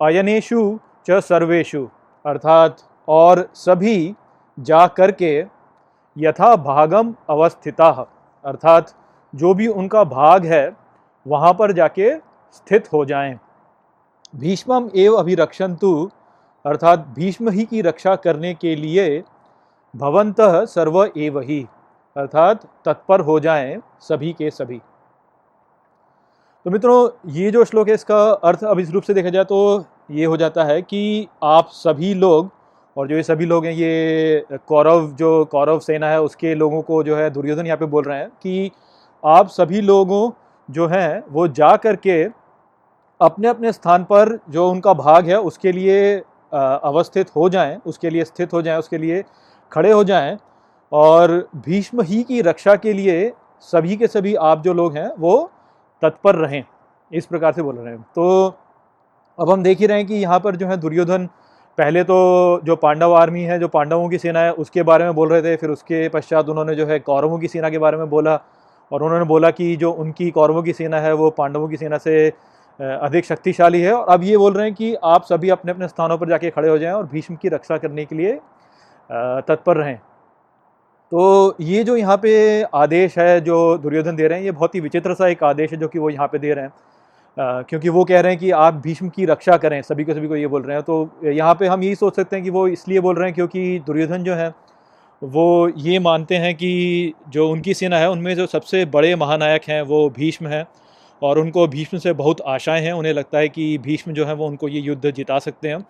अयनेशु च सर्वेशु अर्थात और सभी जा करके यथा भागम अवस्थिता। अर्थात जो भी उनका भाग है, वहाँ पर जाके स्थित हो जाएँ। भीष्मम एव अभिरक्षन्तु, अर्थात भीष्म ही की रक्षा करने के लिए भवंतः सर्व एव ही, अर्थात तत्पर हो जाएँ सभी के सभी। तो मित्रों, ये जो श्लोक है, इसका अर्थ अब इस रूप से देखा जाए तो ये हो जाता है कि आप सभी लोग, और जो ये सभी लोग हैं, ये कौरव, जो कौरव सेना है, उसके लोगों को जो है, दुर्योधन यहाँ पे बोल रहे हैं कि आप सभी लोगों जो हैं, वो जा कर के अपने अपने स्थान पर जो उनका भाग है, उसके लिए अवस्थित हो जाएँ, उसके लिए स्थित हो जाएँ, उसके लिए खड़े हो जाएँ, और भीष्म ही की रक्षा के लिए सभी के सभी आप जो लोग हैं, वो तत्पर रहें, इस प्रकार से बोल रहे हैं। तो अब हम देख ही रहे हैं कि यहाँ पर जो है दुर्योधन, पहले तो जो पांडव आर्मी है, जो पांडवों की सेना है, उसके बारे में बोल रहे थे, फिर उसके पश्चात उन्होंने जो है कौरवों की सेना के बारे में बोला, और उन्होंने बोला कि जो उनकी कौरवों की सेना है, वो पांडवों की सेना से अधिक शक्तिशाली है, और अब ये बोल रहे हैं कि आप सभी अपने अपने स्थानों पर जाके खड़े हो जाएँ और भीष्म की रक्षा करने के लिए तत्पर रहें। तो ये जो यहाँ पे आदेश है जो दुर्योधन दे रहे हैं ये बहुत ही विचित्र सा एक आदेश है जो कि वो यहाँ पे दे रहे हैं। आ, क्योंकि वो कह रहे हैं कि आप भीष्म की रक्षा करें सभी को सभी को ये बोल रहे हैं। तो यहाँ पे हम यही सोच सकते हैं कि वो इसलिए बोल रहे हैं क्योंकि दुर्योधन जो है वो ये मानते हैं कि जो उनकी सेना है उनमें जो सबसे बड़े महानायक हैं वो भीष्म हैं। और उनको भीष्म से बहुत आशाएँ हैं उन्हें लगता है कि भीष्म जो है वो उनको ये युद्ध जिता सकते हैं।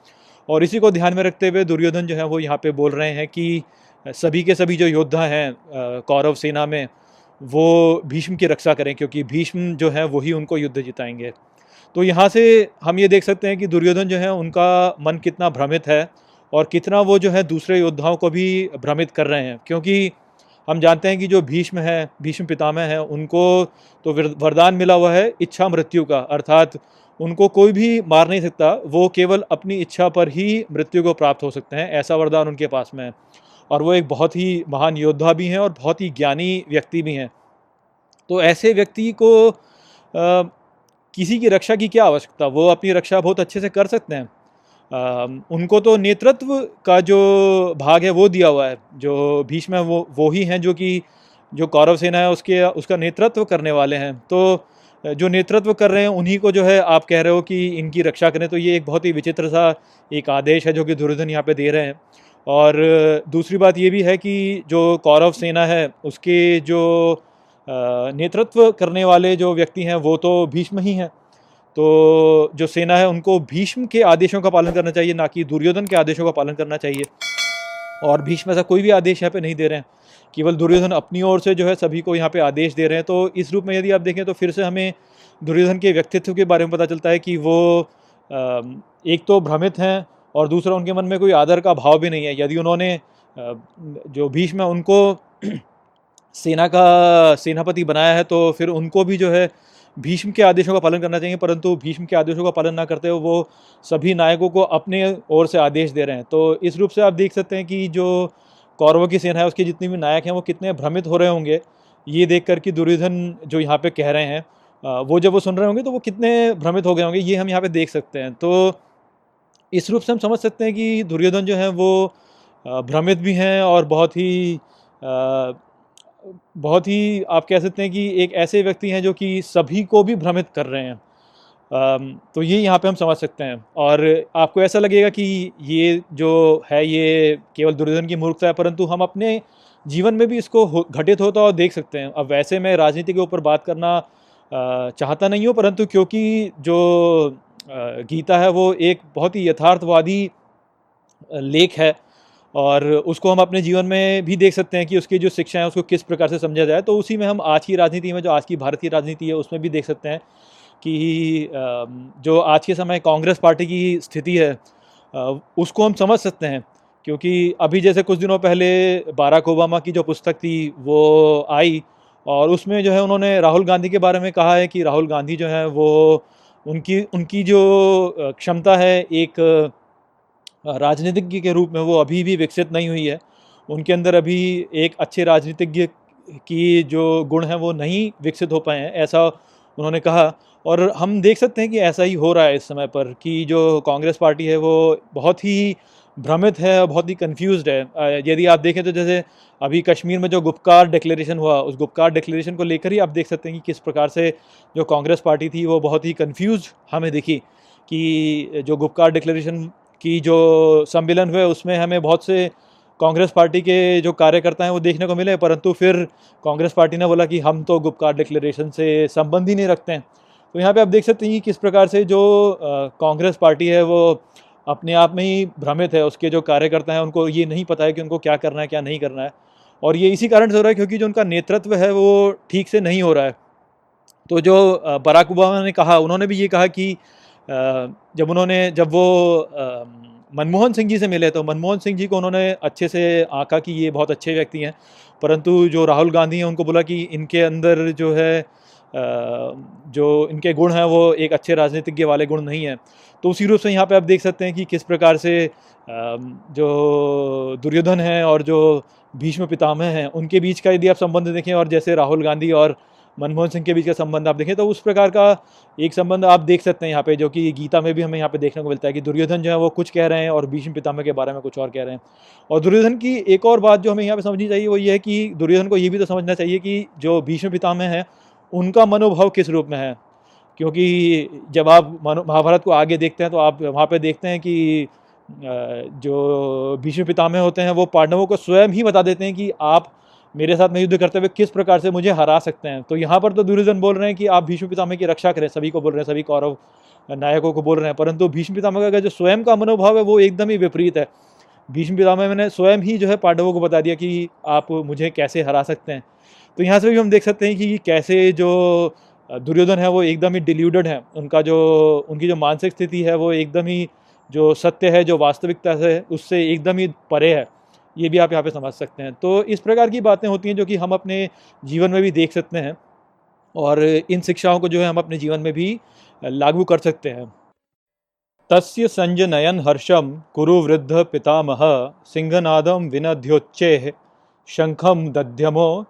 और इसी को ध्यान में रखते हुए दुर्योधन जो है वो यहाँ पे बोल रहे हैं कि सभी के सभी जो योद्धा हैं कौरव सेना में, वो भीष्म की रक्षा करें, क्योंकि भीष्म जो है वही उनको युद्ध जिताएँगे। तो यहाँ से हम ये देख सकते हैं कि दुर्योधन जो है, उनका मन कितना भ्रमित है और कितना वो जो है, दूसरे योद्धाओं को भी भ्रमित कर रहे हैं। क्योंकि हम जानते हैं कि जो भीष्म है, भीष्म पितामह हैं, उनको तो वरदान मिला हुआ है इच्छा मृत्यु का, अर्थात उनको कोई भी मार नहीं सकता, वो केवल अपनी इच्छा पर ही मृत्यु को प्राप्त हो सकते हैं, ऐसा वरदान उनके पास में है। और वो एक बहुत ही महान योद्धा भी हैं और बहुत ही ज्ञानी व्यक्ति भी हैं। तो ऐसे व्यक्ति को आ, किसी की रक्षा की क्या आवश्यकता? वो अपनी रक्षा बहुत अच्छे से कर सकते हैं। आ, उनको तो नेतृत्व का जो भाग है वो दिया हुआ है। जो भीष्म है वो वो ही हैं जो कि जो कौरव सेना है उसके उसका नेतृत्व करने वाले हैं। तो जो नेतृत्व कर रहे हैं उन्हीं को जो है आप कह रहे हो कि इनकी रक्षा करें तो ये एक बहुत ही विचित्र सा एक आदेश है जो कि दुर्योधन यहाँ पे दे रहे हैं। और दूसरी बात ये भी है कि जो कौरव सेना है, उसके जो नेतृत्व करने वाले जो व्यक्ति हैं, वो तो भीष्म ही हैं। तो जो सेना है, उनको भीष्म के आदेशों का पालन करना चाहिए, ना कि दुर्योधन के आदेशों का पालन करना चाहिए। और भीष्म ऐसा कोई भी आदेश यहाँ पे नहीं दे रहे हैं। केवल दुर्योधन अपनी ओर से जो है, सभी को यहाँ पे आदेश दे रहे हैं। तो इस रूप में यदि आप देखें तो फिर से हमें दुर्योधन के व्यक्तित्व के बारे में पता चलता है कि वो एक तो भ्रमित हैं और दूसरा, उनके मन में कोई आदर का भाव भी नहीं है। यदि उन्होंने जो भीष्म है, उनको सेना का सेनापति बनाया है तो फिर उनको भी जो है भीष्म के आदेशों का पालन करना चाहिए, परंतु भीष्म के आदेशों का पालन ना करते हुए वो सभी नायकों को अपने ओर से आदेश दे रहे हैं। तो इस रूप से आप देख सकते हैं कि जो कौरवों की सेना है, उसके जितने भी नायक हैं, वो कितने भ्रमित हो रहे होंगे, ये देख कर कि दुर्योधन जो यहाँ पे कह रहे हैं वो जब वो सुन रहे होंगे तो वो कितने भ्रमित हो गए होंगे, ये हम यहाँ पे देख सकते हैं। तो इस रूप से हम समझ सकते हैं कि दुर्योधन जो है वो भ्रमित भी हैं और बहुत ही बहुत ही आप कह सकते हैं कि एक ऐसे व्यक्ति हैं जो कि सभी को भी भ्रमित कर रहे हैं। तो ये यहाँ पे हम समझ सकते हैं। और आपको ऐसा लगेगा कि ये जो है ये केवल दुर्योधन की मूर्खता है, परंतु हम अपने जीवन में भी इसको घटित होता और देख सकते हैं। अब वैसे मैं राजनीति के ऊपर बात करना चाहता नहीं हूँ, परंतु क्योंकि जो गीता है, वो एक बहुत ही यथार्थवादी लेख है और उसको हम अपने जीवन में भी देख सकते हैं कि उसकी जो शिक्षा है, उसको किस प्रकार से समझा जाए। तो उसी में हम आज की राजनीति में, जो आज की भारतीय राजनीति है, उसमें भी देख सकते हैं कि जो आज के समय कांग्रेस पार्टी की स्थिति है उसको हम समझ सकते हैं। क्योंकि अभी जैसे कुछ दिनों पहले बाराक ओबामा की जो पुस्तक थी, वो आई और उसमें जो है उन्होंने राहुल गांधी के बारे में कहा है कि राहुल गांधी जो है, वो उनकी उनकी जो क्षमता है एक राजनीतिज्ञ के रूप में वो अभी भी विकसित नहीं हुई है। उनके अंदर अभी एक अच्छे राजनीतिज्ञ की जो गुण हैं वो नहीं विकसित हो पाए हैं, ऐसा उन्होंने कहा। और हम देख सकते हैं कि ऐसा ही हो रहा है इस समय पर कि जो कांग्रेस पार्टी है वो बहुत ही भ्रमित है और बहुत ही कन्फ्यूज़ है। यदि आप देखें तो जैसे अभी कश्मीर में जो गुप्कार डिक्लेरेशन हुआ, उस गुप्कार डिक्लेरेशन को लेकर ही आप देख सकते हैं कि किस प्रकार से जो कांग्रेस पार्टी थी वो बहुत ही कन्फ्यूज़ हमें दिखी कि जो गुप्कार डिक्लेरेशन की जो सम्मेलन हुए, उसमें हमें बहुत से कांग्रेस पार्टी के जो कार्यकर्ता हैं वो देखने को मिले, परंतु फिर कांग्रेस पार्टी ने बोला कि हम तो गुप्कार डिक्लेरेशन से संबंध ही नहीं रखते हैं। तो यहाँ पे आप देख सकते हैं कि किस प्रकार से जो कांग्रेस पार्टी है वो अपने आप में ही भ्रमित है, उसके जो कार्यकर्ता हैं, उनको ये नहीं पता है कि उनको क्या करना है, क्या नहीं करना है। और ये इसी कारण से हो रहा है क्योंकि जो उनका नेतृत्व है, वो ठीक से नहीं हो रहा है। तो जो बराक ओबामा ने कहा, उन्होंने भी ये कहा कि जब उन्होंने, जब वो मनमोहन सिंह जी से मिले तो मनमोहन सिंह जी को उन्होंने अच्छे से आका कि ये बहुत अच्छे व्यक्ति हैं। परंतु जो राहुल गांधी हैं, उनको बोला कि इनके अंदर जो है जो इनके गुण हैं, वो एक अच्छे राजनीतिज्ञ वाले गुण नहीं हैं। तो उसी रूप से यहाँ पे आप देख सकते हैं कि किस प्रकार से जो दुर्योधन है और जो भीष्म पितामह हैं, उनके बीच का यदि आप संबंध देखें और जैसे राहुल गांधी और मनमोहन सिंह के बीच का संबंध आप देखें तो उस प्रकार का एक संबंध आप देख सकते हैं यहाँ पे, जो कि गीता में भी हमें यहाँ पे देखने को मिलता है कि दुर्योधन जो है वो कुछ कह रहे हैं और भीष्म पितामह के बारे में कुछ और कह रहे हैं। और दुर्योधन की एक और बात जो हमें यहाँ पे समझनी चाहिए वो ये है कि दुर्योधन को ये भी तो समझना चाहिए कि जो भीष्म पितामह हैं, उनका मनोभाव किस रूप में है? क्योंकि जब आप महाभारत को आगे देखते हैं तो आप वहाँ पर देखते हैं कि जो भीष्म पितामह होते हैं, वो पांडवों को स्वयं ही बता देते हैं कि आप मेरे साथ में युद्ध करते हुए किस प्रकार से मुझे हरा सकते हैं। तो यहाँ पर तो दुर्योधन बोल रहे हैं कि आप भीष्म पितामह की रक्षा करें, सभी को बोल रहे हैं, सभी कौरव नायकों को बोल रहे हैं, परंतु भीष्म पितामह का जो स्वयं का मनोभाव है, वो एकदम ही विपरीत है। भीष्म पितामह ने स्वयं ही जो है पांडवों को बता दिया कि आप मुझे कैसे हरा सकते हैं। तो यहाँ से भी हम देख सकते हैं कि कैसे जो दुर्योधन है, वो एकदम ही डिल्यूडेड है। उनका जो, उनकी जो मानसिक स्थिति है, वो एकदम ही जो सत्य है, जो वास्तविकता है, उससे एकदम ही परे है। ये भी आप यहाँ पे समझ सकते हैं। तो इस प्रकार की बातें होती हैं जो कि हम अपने जीवन में भी देख सकते हैं और इन शिक्षाओं को जो है हम अपने जीवन में भी लागू कर सकते हैं। तस्य संजनयन हर्षम कुरु वृद्ध पितामह सिंहनादम विनध्योच्चे शंखम दध्यमो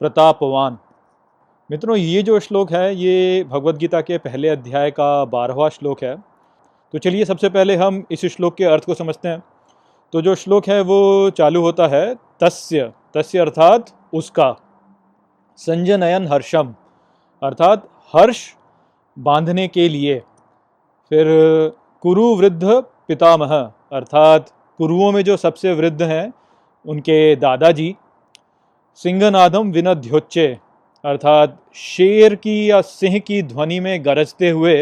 प्रतापवान। मित्रों, ये जो श्लोक है, ये भगवत गीता के पहले अध्याय का बारहवा श्लोक है। तो चलिए सबसे पहले हम इस श्लोक के अर्थ को समझते हैं। तो जो श्लोक है, वो चालू होता है, तस्य। तस्य अर्थात उसका। संजनयन हर्षम। अर्थात हर्ष बांधने के लिए। फिर कुरु वृद्ध पितामह। अर्थात कुरुओं में जो सबसे वृद्ध हैं, उनके दादाजी। सिंहनादम विनध्योच्चे। अर्थात शेर की या सिंह की ध्वनि में गरजते हुए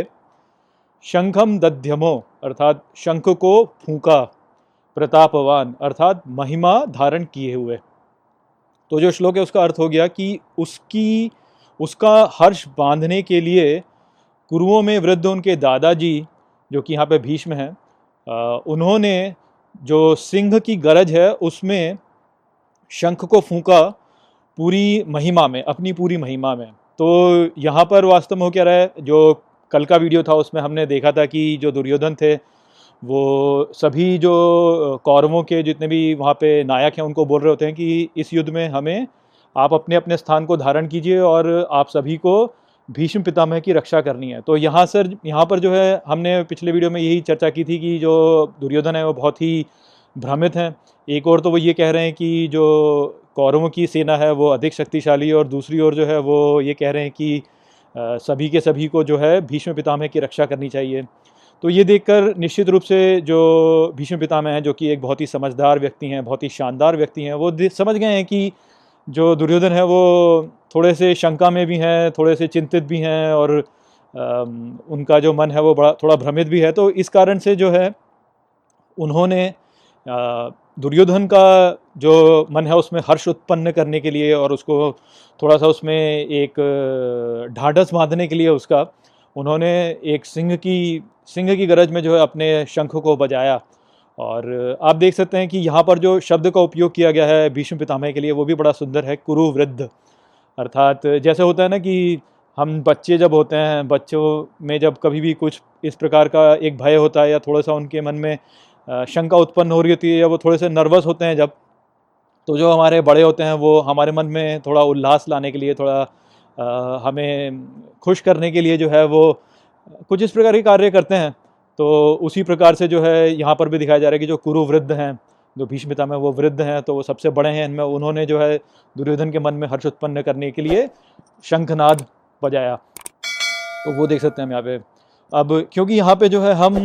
शंखम दध्यमो, अर्थात शंख को फूका, प्रतापवान, अर्थात महिमा धारण किए हुए। तो जो श्लोक है, उसका अर्थ हो गया कि उसकी, उसका हर्ष बांधने के लिए कुरुओं में वृद्ध उनके दादाजी, जो कि यहाँ पे भीष्म हैं उन्होंने जो सिंह की गरज है, उसमें शंख को फूका पूरी महिमा में, अपनी पूरी महिमा में। तो यहाँ पर वास्तव में हो क्या रहा है, जो कल का वीडियो था, उसमें हमने देखा था कि जो दुर्योधन थे, वो सभी जो कौरवों के जितने भी वहाँ पे नायक हैं, उनको बोल रहे होते हैं कि इस युद्ध में हमें आप अपने अपने स्थान को धारण कीजिए और आप सभी को भीष्म पितामह की रक्षा करनी है। तो यहाँ सर, यहाँ पर जो है, हमने पिछले वीडियो में यही चर्चा की थी कि जो दुर्योधन है, वो बहुत ही भ्रमित हैं। एक और तो वो ये कह रहे हैं कि जो कौरवों की सेना है, वो अधिक शक्तिशाली और दूसरी ओर जो है वो ये कह रहे हैं कि सभी के सभी को जो है भीष्म पितामह की रक्षा करनी चाहिए। तो ये देखकर निश्चित रूप से जो भीष्म पितामह हैं, जो कि एक बहुत ही समझदार व्यक्ति हैं, बहुत ही शानदार व्यक्ति हैं, वो समझ गए हैं कि जो दुर्योधन है वो थोड़े से शंका में भी हैं, थोड़े से चिंतित भी हैं और उनका जो मन है वो बड़ा, थोड़ा भ्रमित भी है। तो इस कारण से जो है उन्होंने दुर्योधन का जो मन है उसमें हर्ष उत्पन्न करने के लिए और उसको थोड़ा सा उसमें एक ढाढ़स बांधने के लिए उसका, उन्होंने एक सिंह की सिंह की गरज में जो है अपने शंख को बजाया। और आप देख सकते हैं कि यहाँ पर जो शब्द का उपयोग किया गया है भीष्म पितामह के लिए, वो भी बड़ा सुंदर है कुरु वृद्ध अर्थात जैसे होता है ना कि हम बच्चे जब होते हैं, बच्चों में जब कभी भी कुछ इस प्रकार का एक भय होता है या थोड़ा सा उनके मन में शंका उत्पन्न हो रही होती है या वो थोड़े से नर्वस होते हैं जब तो जो हमारे बड़े होते हैं वो हमारे मन में थोड़ा उल्लास लाने के लिए थोड़ा आ, हमें खुश करने के लिए जो है वो कुछ इस प्रकार के कार्य करते हैं। तो उसी प्रकार से जो है यहाँ पर भी दिखाया जा रहा है कि जो कुरु वृद्ध हैं जो भीष्मिता में वो वृद्ध हैं तो वो सबसे बड़े हैं। इनमें उन्होंने जो है दुर्योधन के मन में हर्ष उत्पन्न करने के लिए शंखनाद बजाया। तो वो देख सकते हैं हम यहाँ पे। अब क्योंकि यहाँ पे जो है हम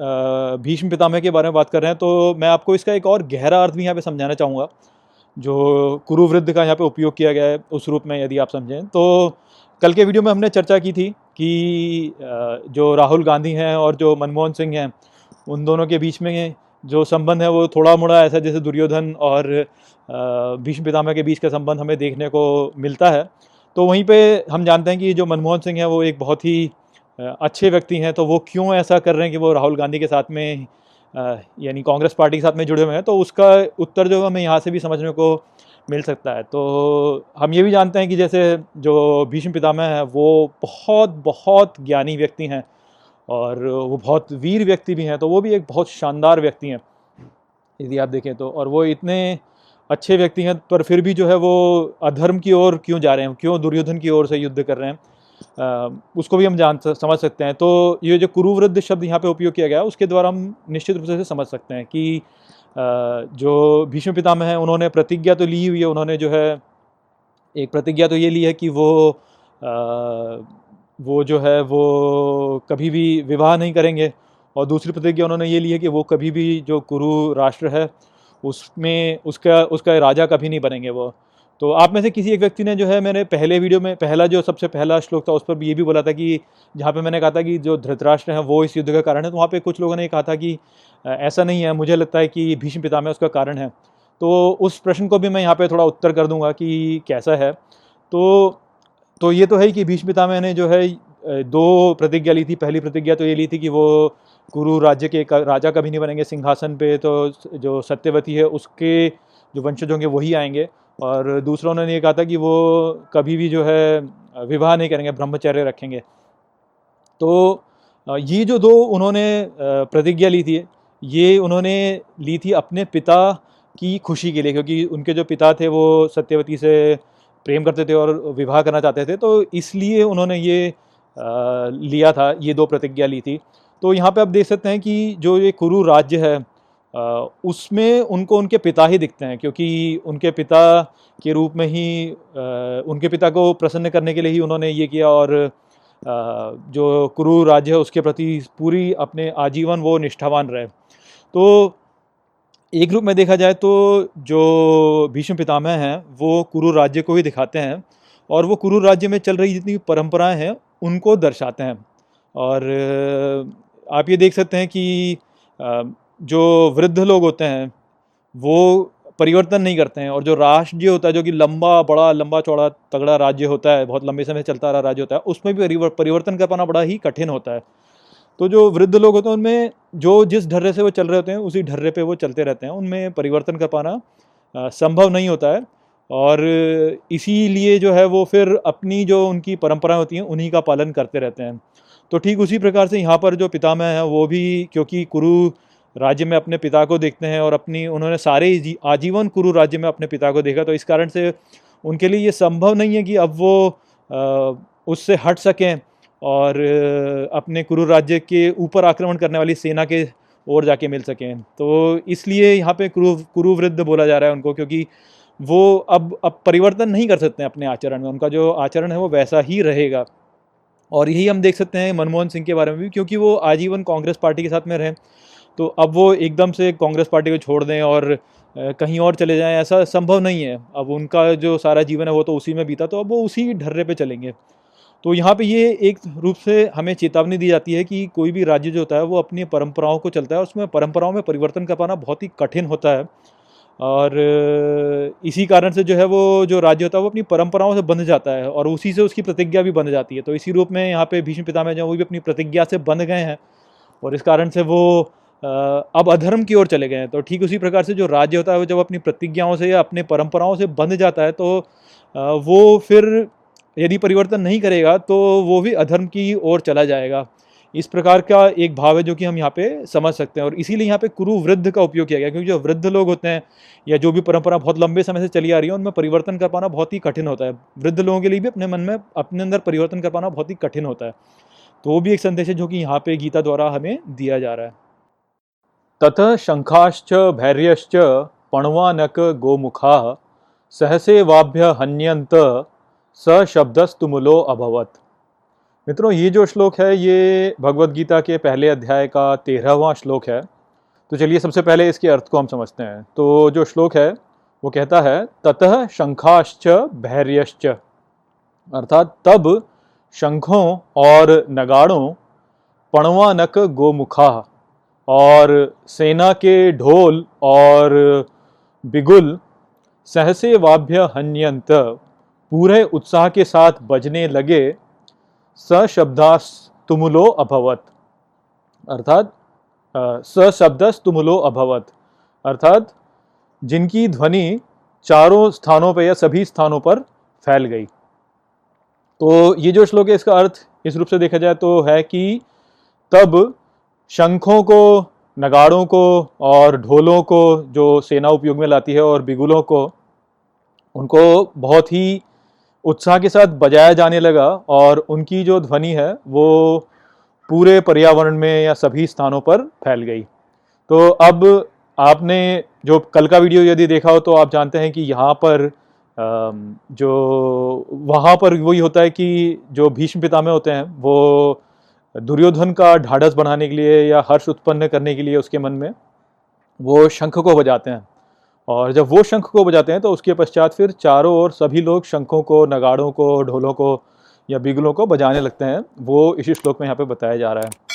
भीष्म पितामह के बारे में बात कर रहे हैं तो मैं आपको इसका एक और गहरा अर्थ भी यहाँ पे समझाना चाहूँगा, जो कुरुवृद्ध का यहाँ पे उपयोग किया गया है उस रूप में यदि आप समझें तो कल के वीडियो में हमने चर्चा की थी कि जो राहुल गांधी हैं और जो मनमोहन सिंह हैं, उन दोनों के बीच में जो संबंध है वो थोड़ा मोड़ा ऐसा जैसे दुर्योधन और भीष्म पितामह के बीच का संबंध हमें देखने को मिलता है तो वहीं पे हम जानते हैं कि जो मनमोहन सिंह है वो एक बहुत ही अच्छे व्यक्ति हैं तो वो क्यों ऐसा कर रहे हैं कि वो राहुल गांधी के साथ में यानी कांग्रेस पार्टी के साथ में जुड़े हुए हैं तो उसका उत्तर जो हमें यहाँ से भी समझने को मिल सकता है। तो हम ये भी जानते हैं कि जैसे जो भीष्म पितामह हैं, वो बहुत बहुत ज्ञानी व्यक्ति हैं और वो बहुत वीर व्यक्ति भी हैं तो वो भी एक बहुत शानदार व्यक्ति हैं, यदि आप देखें तो। और वो इतने अच्छे व्यक्ति हैं, पर फिर भी जो है वो अधर्म की ओर क्यों जा रहे हैं, क्यों दुर्योधन की ओर से युद्ध कर रहे हैं उसको भी हम जान समझ सकते हैं। तो ये जो कुरुवृद्ध शब्द यहाँ पे उपयोग किया गया, उसके द्वारा हम निश्चित रूप से समझ सकते हैं कि जो भीष्म पितामह हैं, उन्होंने प्रतिज्ञा तो ली हुई है, उन्होंने जो है, एक प्रतिज्ञा तो ये ली है कि वो वो जो है, वो कभी भी विवाह नहीं करेंगे और दूसरी प्रतिज्ञा उन्होंने ये ली है कि वो कभी भी जो कुरु राष्ट्र है, उसमें, उसका उसका राजा कभी नहीं बनेंगे वो। तो आप में से किसी एक व्यक्ति ने जो है मैंने पहले वीडियो में, पहला जो सबसे पहला श्लोक था, उस पर भी ये भी बोला था कि जहाँ पे मैंने कहा था कि जो धृतराष्ट्र है वो इस युद्ध का कारण है तो वहाँ पे कुछ लोगों ने कहा था कि ऐसा नहीं है, मुझे लगता है कि भीष्म पितामह उसका कारण है। तो उस प्रश्न को भी मैं यहाँ पर थोड़ा उत्तर कर दूँगा कि कैसा है। तो तो ये तो है कि भीष्म पितामह ने जो है दो प्रतिज्ञा ली थी। पहली प्रतिज्ञा तो ये ली थी कि वो कुरु राज्य के राजा कभी नहीं बनेंगे, सिंहासन पे तो जो सत्यवती है, उसके जो वंशज होंगे, वही आएँगे। और दूसरा उन्होंने ये कहा था कि वो कभी भी जो है, विवाह नहीं करेंगे, ब्रह्मचर्य रखेंगे। तो ये जो दो उन्होंने प्रतिज्ञा ली थी, ये उन्होंने ली थी अपने पिता की खुशी के लिए, क्योंकि उनके जो पिता थे, वो सत्यवती से प्रेम करते थे और विवाह करना चाहते थे तो इसलिए उन्होंने ये लिया था, ये दो प्रतिज्ञा ली थी। तो यहाँ पे आप देख सकते हैं कि जो ये कुरु राज्य है उसमें उनको उनके पिता ही दिखते हैं, क्योंकि उनके पिता के रूप में ही उनके पिता को प्रसन्न करने के लिए ही उन्होंने ये किया और जो कुरु राज्य है उसके प्रति पूरी अपने आजीवन वो निष्ठावान रहे। तो एक रूप में देखा जाए तो जो भीष्म पितामह हैं, वो कुरु राज्य को ही दिखाते हैं और वो कुरु राज्य में चल रही जितनी परंपराएँ हैं, उनको दर्शाते हैं। और आप ये देख सकते हैं कि जो वृद्ध लोग होते हैं, वो परिवर्तन नहीं करते हैं। और जो राष्ट्र होता है, जो कि लंबा, बड़ा, लंबा चौड़ा, तगड़ा राज्य होता है, बहुत लंबे समय चलता रहा राज्य होता है, उसमें भी परिवर्तन कर पाना बड़ा ही कठिन होता है। तो जो वृद्ध लोग होते हैं, उनमें जो जिस ढर्रे से वो चल रहे होते हैं, उसी ढर्रे पे वो चलते रहते हैं। उनमें परिवर्तन कर पाना संभव नहीं होता है। और इसीलिए जो है, वो फिर अपनी जो उनकी परंपराएँ होती हैं, उन्हीं का पालन करते रहते हैं। तो ठीक उसी प्रकार से यहाँ पर जो पितामह हैं, वो भी, क्योंकि कुरु राज्य में अपने पिता को देखते हैं और अपनी, उन्होंने सारे आजीवन कुरु राज्य में अपने पिता को देखा तो इस कारण से उनके लिए ये संभव नहीं है कि अब वो उससे हट सकें और अपने कुरु राज्य के ऊपर आक्रमण करने वाली सेना के ओर जाके मिल सकें। तो इसलिए यहाँ पे कुरु कुरु वृद्ध बोला जा रहा है उनको, क्योंकि वो अब अब परिवर्तन नहीं कर सकते अपने आचरण में। उनका जो आचरण है वो वैसा ही रहेगा। और यही हम देख सकते हैं मनमोहन सिंह के बारे में भी, क्योंकि वो आजीवन कांग्रेस पार्टी के साथ में रहें। तो अब वो एकदम से कांग्रेस पार्टी को छोड़ दें और कहीं और चले जाएँ, ऐसा संभव नहीं है। अब उनका जो सारा जीवन है वो तो उसी में बीता तो अब वो उसी ढर्रे पे चलेंगे। तो यहाँ पे ये एक रूप से हमें चेतावनी दी जाती है कि कोई भी राज्य जो होता है वो अपनी परंपराओं को चलता है, उसमें परंपराओं में परिवर्तन कर पाना बहुत ही कठिन होता है। और इसी कारण से जो है वो जो राज्य होता है वो अपनी परंपराओं से बंध जाता है और उसी से उसकी प्रतिज्ञा भी बन जाती है। तो इसी रूप में यहाँ पे भीष्म पितामह जो वो भी अपनी प्रतिज्ञा से बंध गए हैं और इस कारण से वो अब अधर्म की ओर चले गए हैं तो ठीक उसी प्रकार से जो राज्य होता है, वो जब अपनी प्रतिज्ञाओं से या अपने परंपराओं से बंध जाता है तो वो फिर यदि परिवर्तन नहीं करेगा तो वो भी अधर्म की ओर चला जाएगा। इस प्रकार का एक भाव है जो कि हम यहाँ पे समझ सकते हैं, और इसीलिए यहाँ पे कुरु वृद्ध का उपयोग किया गया क्योंकि जो वृद्ध लोग होते हैं, या जो भी परंपरा बहुत लंबे समय से चली आ रही है, उनमें परिवर्तन कर पाना बहुत ही कठिन होता है। वृद्ध लोगों के लिए भी अपने मन में, अपने अंदर परिवर्तन कर पाना बहुत ही कठिन होता है। तो वो भी एक संदेश है जो कि यहाँ पे गीता द्वारा हमें दिया जा रहा है। ततः शंखाश्च भैर्यश्च पणवानक गोमुखा सहसे वाभ्य हन्यंत स शब्दस्तुमुलो अभवत। मित्रों, ये जो श्लोक है, ये भगवत गीता के पहले अध्याय का तेरहवां श्लोक है। तो चलिए सबसे पहले इसके अर्थ को हम समझते हैं। तो जो श्लोक है, वो कहता है, ततः शंखाश्च भैर्यश्च। अर्थात, तब शंखों और नगाड़ों, पणवानक गोमुखा और सेना के ढोल और बिगुल सहसे वाभ्य हन्यंत पूरे उत्साह के साथ बजने लगे सशब्दास तुमुलो अभवत। अर्थात सशब्दस तुमुलो अभवत। अर्थात, जिनकी ध्वनि चारों स्थानों पर या सभी स्थानों पर फैल गई। तो ये जो श्लोक है, इसका अर्थ इस रूप से देखा जाए तो है कि तब शंखों को, नगाड़ों को और ढोलों को जो सेना उपयोग में लाती है और बिगुलों को, उनको बहुत ही उत्साह के साथ बजाया जाने लगा और उनकी जो ध्वनि है वो पूरे पर्यावरण में या सभी स्थानों पर फैल गई। तो अब आपने जो कल का वीडियो यदि देखा हो तो आप जानते हैं कि यहाँ पर जो वहाँ पर वही होता है कि जो भीष्म पितामह होते हैं वो दुर्योधन का ढाढ़स बढ़ाने के लिए या हर्ष उत्पन्न करने के लिए उसके मन में वो शंख को बजाते हैं। और जब वो शंख को बजाते हैं तो उसके पश्चात फिर चारों ओर सभी लोग शंखों को, नगाड़ों को, ढोलों को या बिगलों को बजाने लगते हैं। वो इसी श्लोक में यहाँ पे बताया जा रहा है।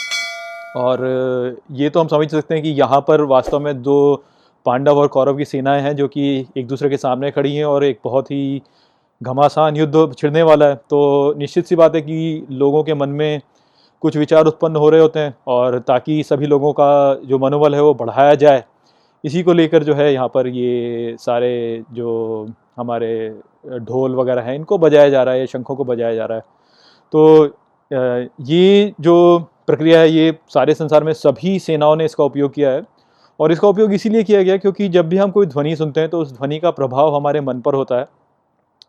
और ये तो हम समझ सकते हैं कि यहाँ पर वास्तव में दो पांडव और कौरव की सेनाएँ हैं जो कि एक दूसरे के सामने खड़ी हैं और एक बहुत ही घमासान युद्ध छिड़ने वाला है। तो निश्चित सी बात है कि लोगों के मन में कुछ विचार उत्पन्न हो रहे होते हैं और ताकि सभी लोगों का जो मनोबल है वो बढ़ाया जाए। इसी को लेकर जो है यहाँ पर ये सारे जो हमारे ढोल वगैरह हैं, इनको बजाया जा रहा है शंखों को बजाया जा रहा है। तो ये जो प्रक्रिया है, ये सारे संसार में सभी सेनाओं ने इसका उपयोग किया है और इसका उपयोग इसीलिए किया गया क्योंकि जब भी हम कोई ध्वनि सुनते हैं तो उस ध्वनि का प्रभाव हमारे मन पर होता है,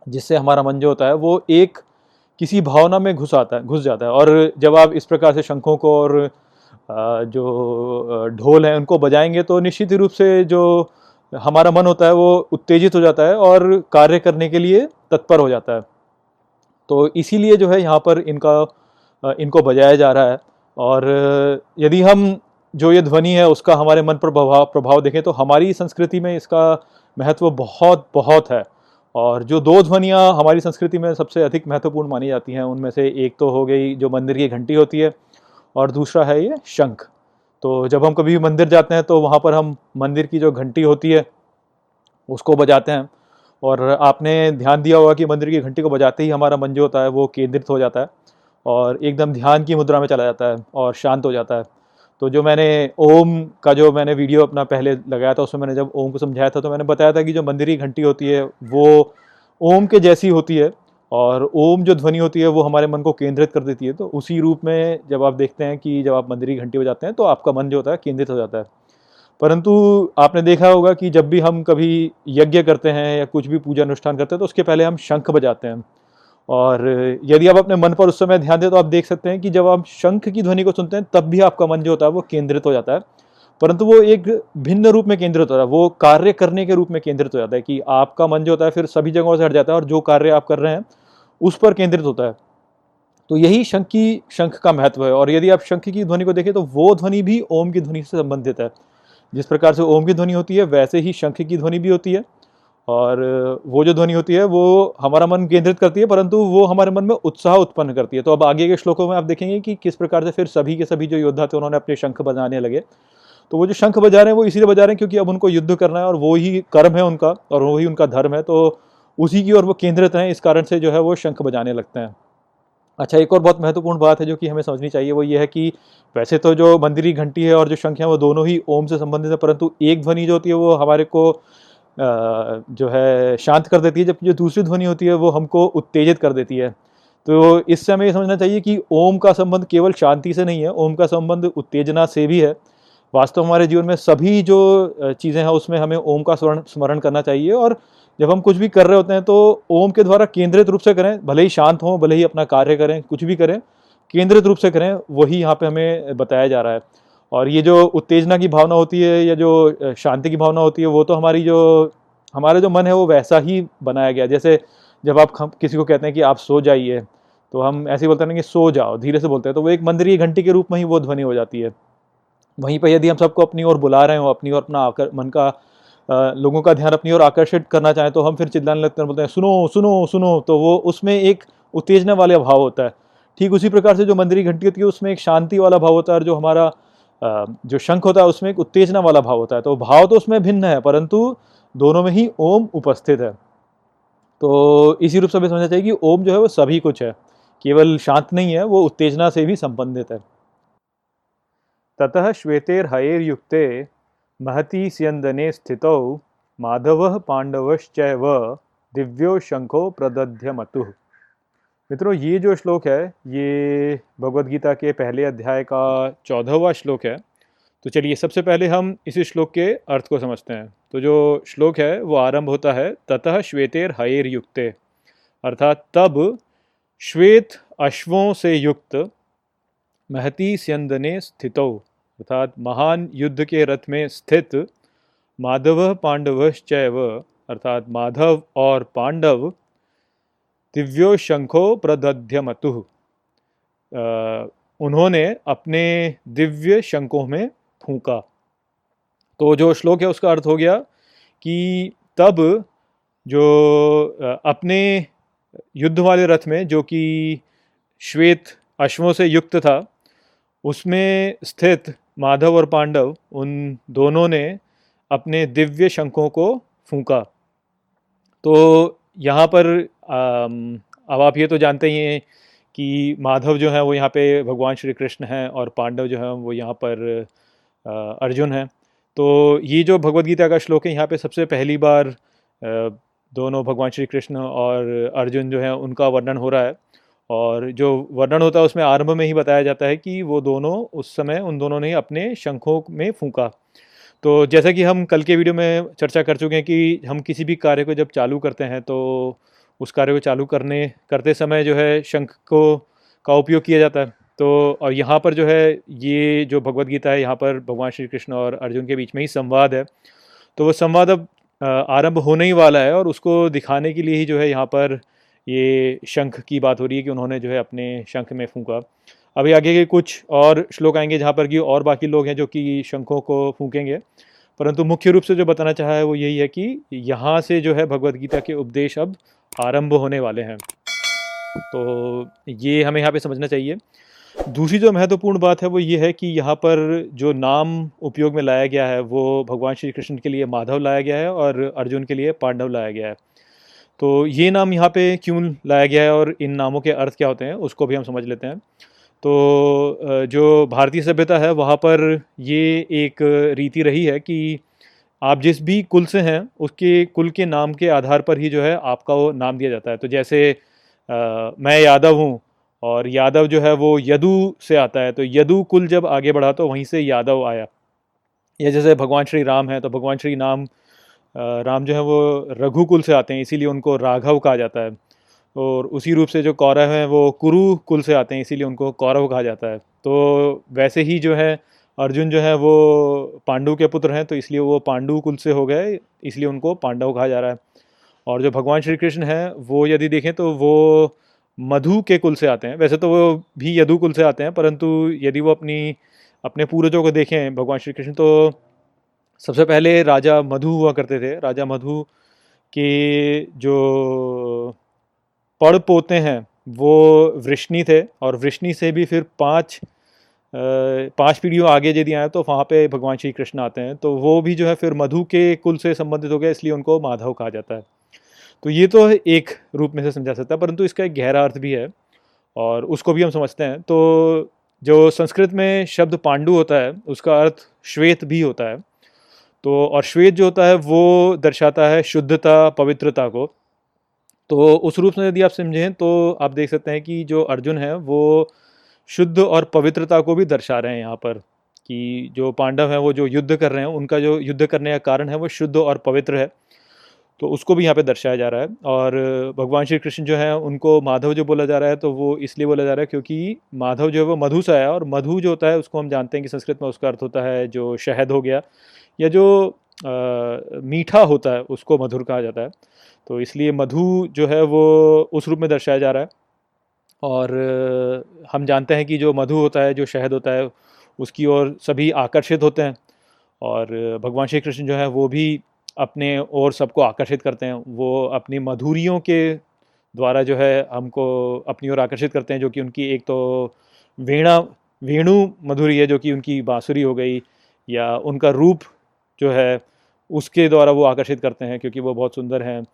जिससे हमारा मन जो होता है, वो एक किसी भावना में घुस आता है घुस जाता है। और जब आप इस प्रकार से शंखों को और जो ढोल हैं, उनको बजाएँगे तो निश्चित रूप से जो हमारा मन होता है वो उत्तेजित हो जाता है और कार्य करने के लिए तत्पर हो जाता है। तो इसीलिए जो है यहाँ पर इनका इनको बजाया जा रहा है। और यदि हम, जो ये ध्वनि है, उसका हमारे मन पर प्रभाव प्रभाव देखें तो हमारी संस्कृति में इसका महत्व बहुत बहुत है। और जो दो ध्वनियाँ हमारी संस्कृति में सबसे अधिक महत्वपूर्ण मानी जाती हैं, उनमें से एक तो हो गई जो मंदिर की घंटी होती है और दूसरा है ये शंख। तो जब हम कभी भी मंदिर जाते हैं तो वहाँ पर हम मंदिर की जो घंटी होती है, उसको बजाते हैं। और आपने ध्यान दिया होगा कि मंदिर की घंटी को बजाते ही हमारा मन जो होता है, वो केंद्रित हो जाता है और एकदम ध्यान की मुद्रा में चला जाता है और शांत हो जाता है। तो जो मैंने ओम का जो मैंने वीडियो अपना पहले लगाया था, उसमें मैंने जब ओम को समझाया था तो मैंने बताया था कि जो मंदिर घंटी होती है, वो ओम के जैसी होती है और ओम जो ध्वनि होती है, वो हमारे मन को केंद्रित कर देती है। तो उसी रूप में जब आप देखते हैं कि जब आप मंदिर घंटी बजाते हैं तो आपका मन जो होता है, केंद्रित हो जाता है। परंतु आपने देखा होगा कि जब भी हम कभी यज्ञ करते हैं या कुछ भी पूजा अनुष्ठान करते हैं तो उसके पहले हम शंख बजाते हैं। और यदि आप अपने मन पर उस समय ध्यान दें तो आप देख सकते हैं कि जब आप शंख की ध्वनि को सुनते हैं, तब भी आपका मन जो होता है वो केंद्रित हो जाता है। परंतु वो एक भिन्न रूप में केंद्रित होता है, वो कार्य करने के रूप में केंद्रित हो जाता है कि आपका मन जो होता है फिर सभी जगहों से हट जाता है और जो कार्य आप कर रहे हैं, उस पर केंद्रित होता है। तो यही शंख की, शंख का महत्व है और यदि आप शंख की ध्वनि को देखें तो वो ध्वनि भी ओम की ध्वनि से संबंधित है। जिस प्रकार से ओम की ध्वनि होती है, वैसे ही शंख की ध्वनि भी होती है। और वो जो ध्वनि होती है, वो हमारा मन केंद्रित करती है, परंतु वो हमारे मन में उत्साह उत्पन्न करती है। तो अब आगे के श्लोकों में आप देखेंगे कि किस प्रकार से फिर सभी के सभी जो योद्धा थे, उन्होंने अपने शंख बजाने लगे। तो वो जो शंख बजा रहे हैं, वो इसीलिए बजा रहे हैं क्योंकि अब उनको युद्ध करना है और वो ही कर्म है उनका और वो ही उनका धर्म है। तो उसी की ओर वो केंद्रित हैं, इस कारण से जो है वो शंख बजाने लगते हैं। अच्छा एक और बहुत महत्वपूर्ण बात है जो कि हमें समझनी चाहिए, वो ये है कि वैसे तो जो मंदिरी घंटी है और जो शंख है, वो दोनों ही ओम से संबंधित है, परंतु एक ध्वनि जो होती है, वो हमारे को जो है शांत कर देती है, जबकि जो दूसरी ध्वनि होती है, वो हमको उत्तेजित कर देती है। तो इससे हमें ये समझना चाहिए कि ओम का संबंध केवल शांति से नहीं है, ओम का संबंध उत्तेजना से भी है। वास्तव हमारे जीवन में सभी जो चीज़ें हैं, उसमें हमें ओम का स्मरण स्मरण करना चाहिए, और जब हम कुछ भी कर रहे होते हैं तो ओम के द्वारा केंद्रित रूप से करें, भले ही शांत हों, भले ही अपना कार्य करें, कुछ भी करें, केंद्रित रूप से करें, वही यहाँ पे हमें बताया जा रहा है। और ये जो उत्तेजना की भावना होती है या जो शांति की भावना होती है वो तो हमारी जो हमारा जो मन है वो वैसा ही बनाया गया जैसे जब आप किसी को कहते हैं कि आप सो जाइए तो हम ऐसे बोलते हैं कि सो जाओ धीरे से बोलते हैं तो वो एक मंदिरीय घंटी के रूप में ही वो ध्वनि हो जाती है। वहीं पर यदि हम सबको अपनी ओर बुला रहे हो अपनी ओर अपना आकर मन का आ, लोगों का ध्यान अपनी ओर आकर्षित करना चाहें तो हम फिर चिल्लाने लगते हैं बोलते हैं सुनो सुनो सुनो तो वो उसमें एक उत्तेजना वाला भाव होता है। ठीक उसी प्रकार से जो मंदिरी घंटी होती है उसमें एक शांति वाला भाव होता है जो हमारा जो शंख होता है उसमें एक उत्तेजना वाला भाव होता है। तो भाव तो उसमें भिन्न है, परंतु दोनों में ही ओम उपस्थित है। तो इसी रूप से हमें समझना चाहिए कि ओम जो है वो सभी कुछ है। केवल शांत नहीं है, वो उत्तेजना से भी संबंधित है। ततः श्वेतेर हयेर युक्ते महती स्यंदने स्थितौ माधव पांडवश्चैव दिव्यो शंखो प्रदध्य मतुः मित्रों, ये जो श्लोक है, ये भगवत गीता के पहले अध्याय का चौदहवा श्लोक है। तो चलिए, सबसे पहले हम इस श्लोक के अर्थ को समझते हैं। तो जो श्लोक है, वो आरंभ होता है, ततः श्वेतेर हयेर युक्ते। अर्थात, तब श्वेत अश्वों से युक्त महती स्यंदने स्थितो। अर्थात, महान युद्ध के रथ में स्थित माधव पांडवश्चैव। अर्थात, माधव और पांडव दिव्यो शंखो प्रदध्य मतु उन्होंने अपने दिव्य शंखों में फूका। तो जो श्लोक है उसका अर्थ हो गया कि तब जो अपने युद्ध वाले रथ में जो कि श्वेत अश्वों से युक्त था, उसमें स्थित माधव और पांडव उन दोनों ने अपने दिव्य शंखों को फूंका। तो यहाँ पर अब आप ये तो जानते ही हैं कि माधव जो है वो यहाँ पे भगवान श्री कृष्ण हैं और पांडव जो हैं वो यहाँ पर अर्जुन हैं। तो ये जो भगवत गीता का श्लोक है, यहाँ पे सबसे पहली बार दोनों भगवान श्री कृष्ण और अर्जुन जो है उनका वर्णन हो रहा है। और जो वर्णन होता है उसमें आरंभ में ही बताया जाता है कि वो दोनों उस समय उन दोनों ने अपने शंखों में फूंका। तो जैसा कि हम कल के वीडियो में चर्चा कर चुके हैं कि हम किसी भी कार्य को जब चालू करते हैं तो उस कार्य को चालू करने, करते समय जो है शंख को, का उपयोग किया जाता है। तो और यहाँ पर जो है, ये जो भगवत गीता है, यहाँ पर भगवान श्री कृष्ण और अर्जुन के बीच में ही संवाद है। तो वो संवाद अब आरंभ होने ही वाला है और उसको दिखाने के लिए ही जो है यहाँ पर ये शंख की बात हो रही है कि उन्होंने जो है अपने शंख में फूंका। अभी आगे के कुछ और श्लोक आएँगे जहाँ पर कि और बाकी लोग हैं जो कि शंखों को फूकेंगे। परंतु मुख्य रूप से जो बताना चाहा है वो यही है कि यहाँ से जो है भगवत गीता के उपदेश अब आरंभ होने वाले हैं। तो ये हमें यहाँ पे समझना चाहिए। दूसरी जो महत्वपूर्ण बात है वो ये है कि यहाँ पर जो नाम उपयोग में लाया गया है वो भगवान श्री कृष्ण के लिए माधव लाया गया है और अर्जुन के लिए पांडव लाया गया है। तो ये नाम यहाँ पे क्यों लाया गया है और इन नामों के अर्थ क्या होते हैं उसको भी हम समझ लेते हैं। तो जो भारतीय सभ्यता है वहाँ पर ये एक रीति रही है कि आप जिस भी कुल से हैं उसके कुल के नाम के आधार पर ही जो है आपका वो नाम दिया जाता है। तो जैसे आ, मैं यादव हूँ और यादव जो है वो यदु से आता है तो यदु कुल जब आगे बढ़ा तो वहीं से यादव आया। या जैसे भगवान श्री राम है तो भगवान श्री नाम राम जो है वो रघुकुल से आते हैं इसीलिए उनको राघव कहा जाता है। और उसी रूप से जो कौरव हैं, वो कुरु कुल से आते हैं, इसीलिए उनको कौरव कहा जाता है। तो वैसे ही जो है, अर्जुन जो है, वो पांडु के पुत्र हैं तो इसलिए वो पांडु कुल से हो गए, इसलिए उनको पांडव कहा जा रहा है। और जो भगवान श्री कृष्ण हैं, वो यदि देखें तो वो मधु के कुल से आते हैं। वैसे तो वो भी यदु कुल से आते हैं, परंतु यदि वो अपनी, अपने पूर्वजों को देखें, भगवान श्री कृष्ण तो सबसे पहले राजा मधु हुआ करते थे। राजा मधु कि जो पढ़ पोते हैं। वो वृष्णि थे और वृष्णि से भी फिर पाँच पाँच पीढ़ियों आगे यदि आए तो वहाँ पे भगवान श्री कृष्ण आते हैं। तो वो भी जो है फिर मधु के कुल से संबंधित हो गया इसलिए उनको माधव कहा जाता है। तो ये तो एक रूप में से समझा सकता है, परंतु इसका एक गहरा अर्थ भी है और उसको भी हम समझते हैं। तो जो संस्कृत में शब्द पांडु होता है, उसका अर्थ श्वेत भी होता है। तो और श्वेत जो होता है, वो दर्शाता है शुद्धता, पवित्रता को। तो उस रूप में यदि आप समझें तो आप देख सकते हैं कि जो अर्जुन है, वो शुद्ध और पवित्रता को भी दर्शा रहे हैं यहाँ पर, कि जो पांडव हैं, वो जो युद्ध कर रहे हैं, उनका जो युद्ध करने का कारण है, वो शुद्ध और पवित्र है। तो उसको भी यहाँ पे दर्शाया जा रहा है और भगवान श्री कृष्ण जो है, उनको माधव जो बोला जा रहा है तो वो इसलिए बोला जा रहा है क्योंकि माधव जो है, वो मधु सा है और मधु जो होता है, उसको हम जानते हैं कि संस्कृत में उसका अर्थ होता है जो शहद हो गया, या जो मीठा होता है, उसको मधुर कहा जाता है। तो इसलिए मधु जो है वो उस रूप में दर्शाया जा रहा है। और हम जानते हैं कि जो मधु होता है, जो शहद होता है, उसकी ओर सभी आकर्षित होते हैं। और भगवान श्री कृष्ण जो है वो भी अपने और सबको आकर्षित करते हैं। वो अपनी मधुरियों के द्वारा जो है हमको अपनी ओर आकर्षित करते हैं, जो कि उनकी एक तो वीणा, वेणु मधुरी है, जो कि उनकी बाँसुरी हो गई या उनका रूप जो है, उसके द्वारा वो आकर्षित करते हैं क्योंकि वो बहुत सुंदर हैं।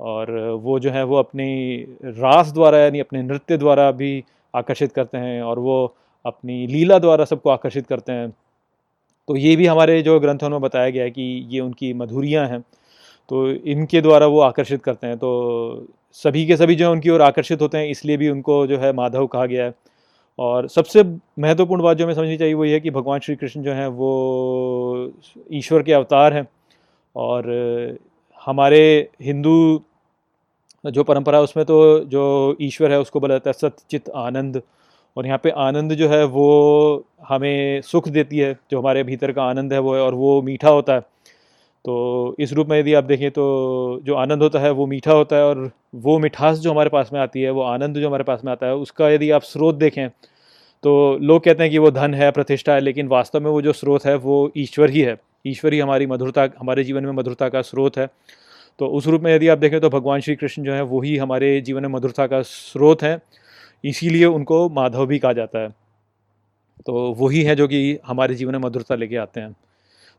और वो जो है, वो अपनी रास द्वारा, यानी अपने नृत्य द्वारा भी आकर्षित करते हैं और वो अपनी लीला द्वारा सबको आकर्षित करते हैं। तो ये भी हमारे जो ग्रंथों में बताया गया है कि ये उनकी मधुरियाँ हैं तो इनके द्वारा वो आकर्षित करते हैं। तो सभी के सभी जो है, उनकी ओर आकर्षित होते हैं, इसलिए भी उनको जो है माधव कहा गया है। और सबसे महत्वपूर्ण बात जो हमें समझनी चाहिए वो ये है कि भगवान श्री कृष्ण जो हैं वो ईश्वर के अवतार हैं और हमारे हिंदू जो परंपरा है उसमें तो जो ईश्वर है उसको बोला जाता है सत्यचित आनंद। और यहाँ पे आनंद जो है वो हमें सुख देती है, जो हमारे भीतर का आनंद है वो है और वो मीठा होता है। तो इस रूप में यदि आप देखें तो जो आनंद होता है, वो मीठा होता है और वो मिठास जो हमारे पास में आती है, वो आनंद जो हमारे पास में आता है, उसका यदि आप स्रोत देखें तो लोग कहते हैं कि वो धन है, प्रतिष्ठा है, लेकिन वास्तव में वो जो स्रोत है, वो ईश्वर ही है। ईश्वर ही हमारी मधुरता, हमारे जीवन में मधुरता का स्रोत है। तो उस रूप में यदि आप देखें तो भगवान श्री कृष्ण जो है वही हमारे जीवन में मधुरता का स्रोत है, इसीलिए उनको माधव भी कहा जाता है। तो वही है जो कि हमारे जीवन में मधुरता लेके आते हैं।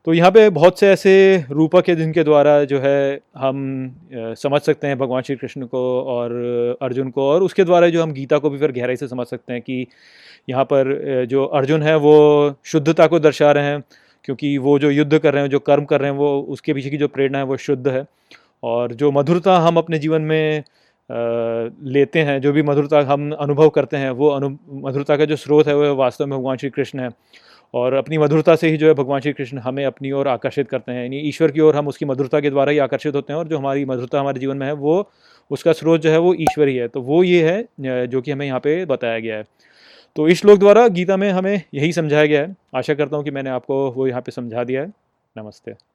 तो यहाँ पे बहुत से ऐसे रूपक है जिनके द्वारा जो है हम समझ सकते हैं भगवान श्री कृष्ण को और अर्जुन को और उसके द्वारा जो हम गीता को भी फिर गहराई से समझ सकते हैं कि यहाँ पर जो अर्जुन है वो शुद्धता को दर्शा रहे हैं क्योंकि वो जो युद्ध कर रहे हैं, जो कर्म कर रहे हैं, वो उसके पीछे की जो प्रेरणा है वो शुद्ध है। और जो मधुरता हम अपने जीवन में लेते हैं, जो भी मधुरता हम अनुभव करते हैं, वो अनु, मधुरता का जो स्रोत है वो वास्तव में भगवान श्री कृष्ण है। और अपनी मधुरता से ही जो है भगवान श्री कृष्ण हमें अपनी ओर आकर्षित करते हैं। यानी ईश्वर की ओर हम उसकी मधुरता के द्वारा ही आकर्षित होते हैं और जो हमारी मधुरता हमारे जीवन में है, वो, उसका स्रोत जो है वो ईश्वर ही है। तो वो ये है जो कि हमें यहाँ पे बताया गया है। तो इस श्लोक द्वारा गीता में हमें यही समझाया गया है। आशा करता हूँ कि मैंने आपको वो यहाँ पे समझा दिया है। नमस्ते।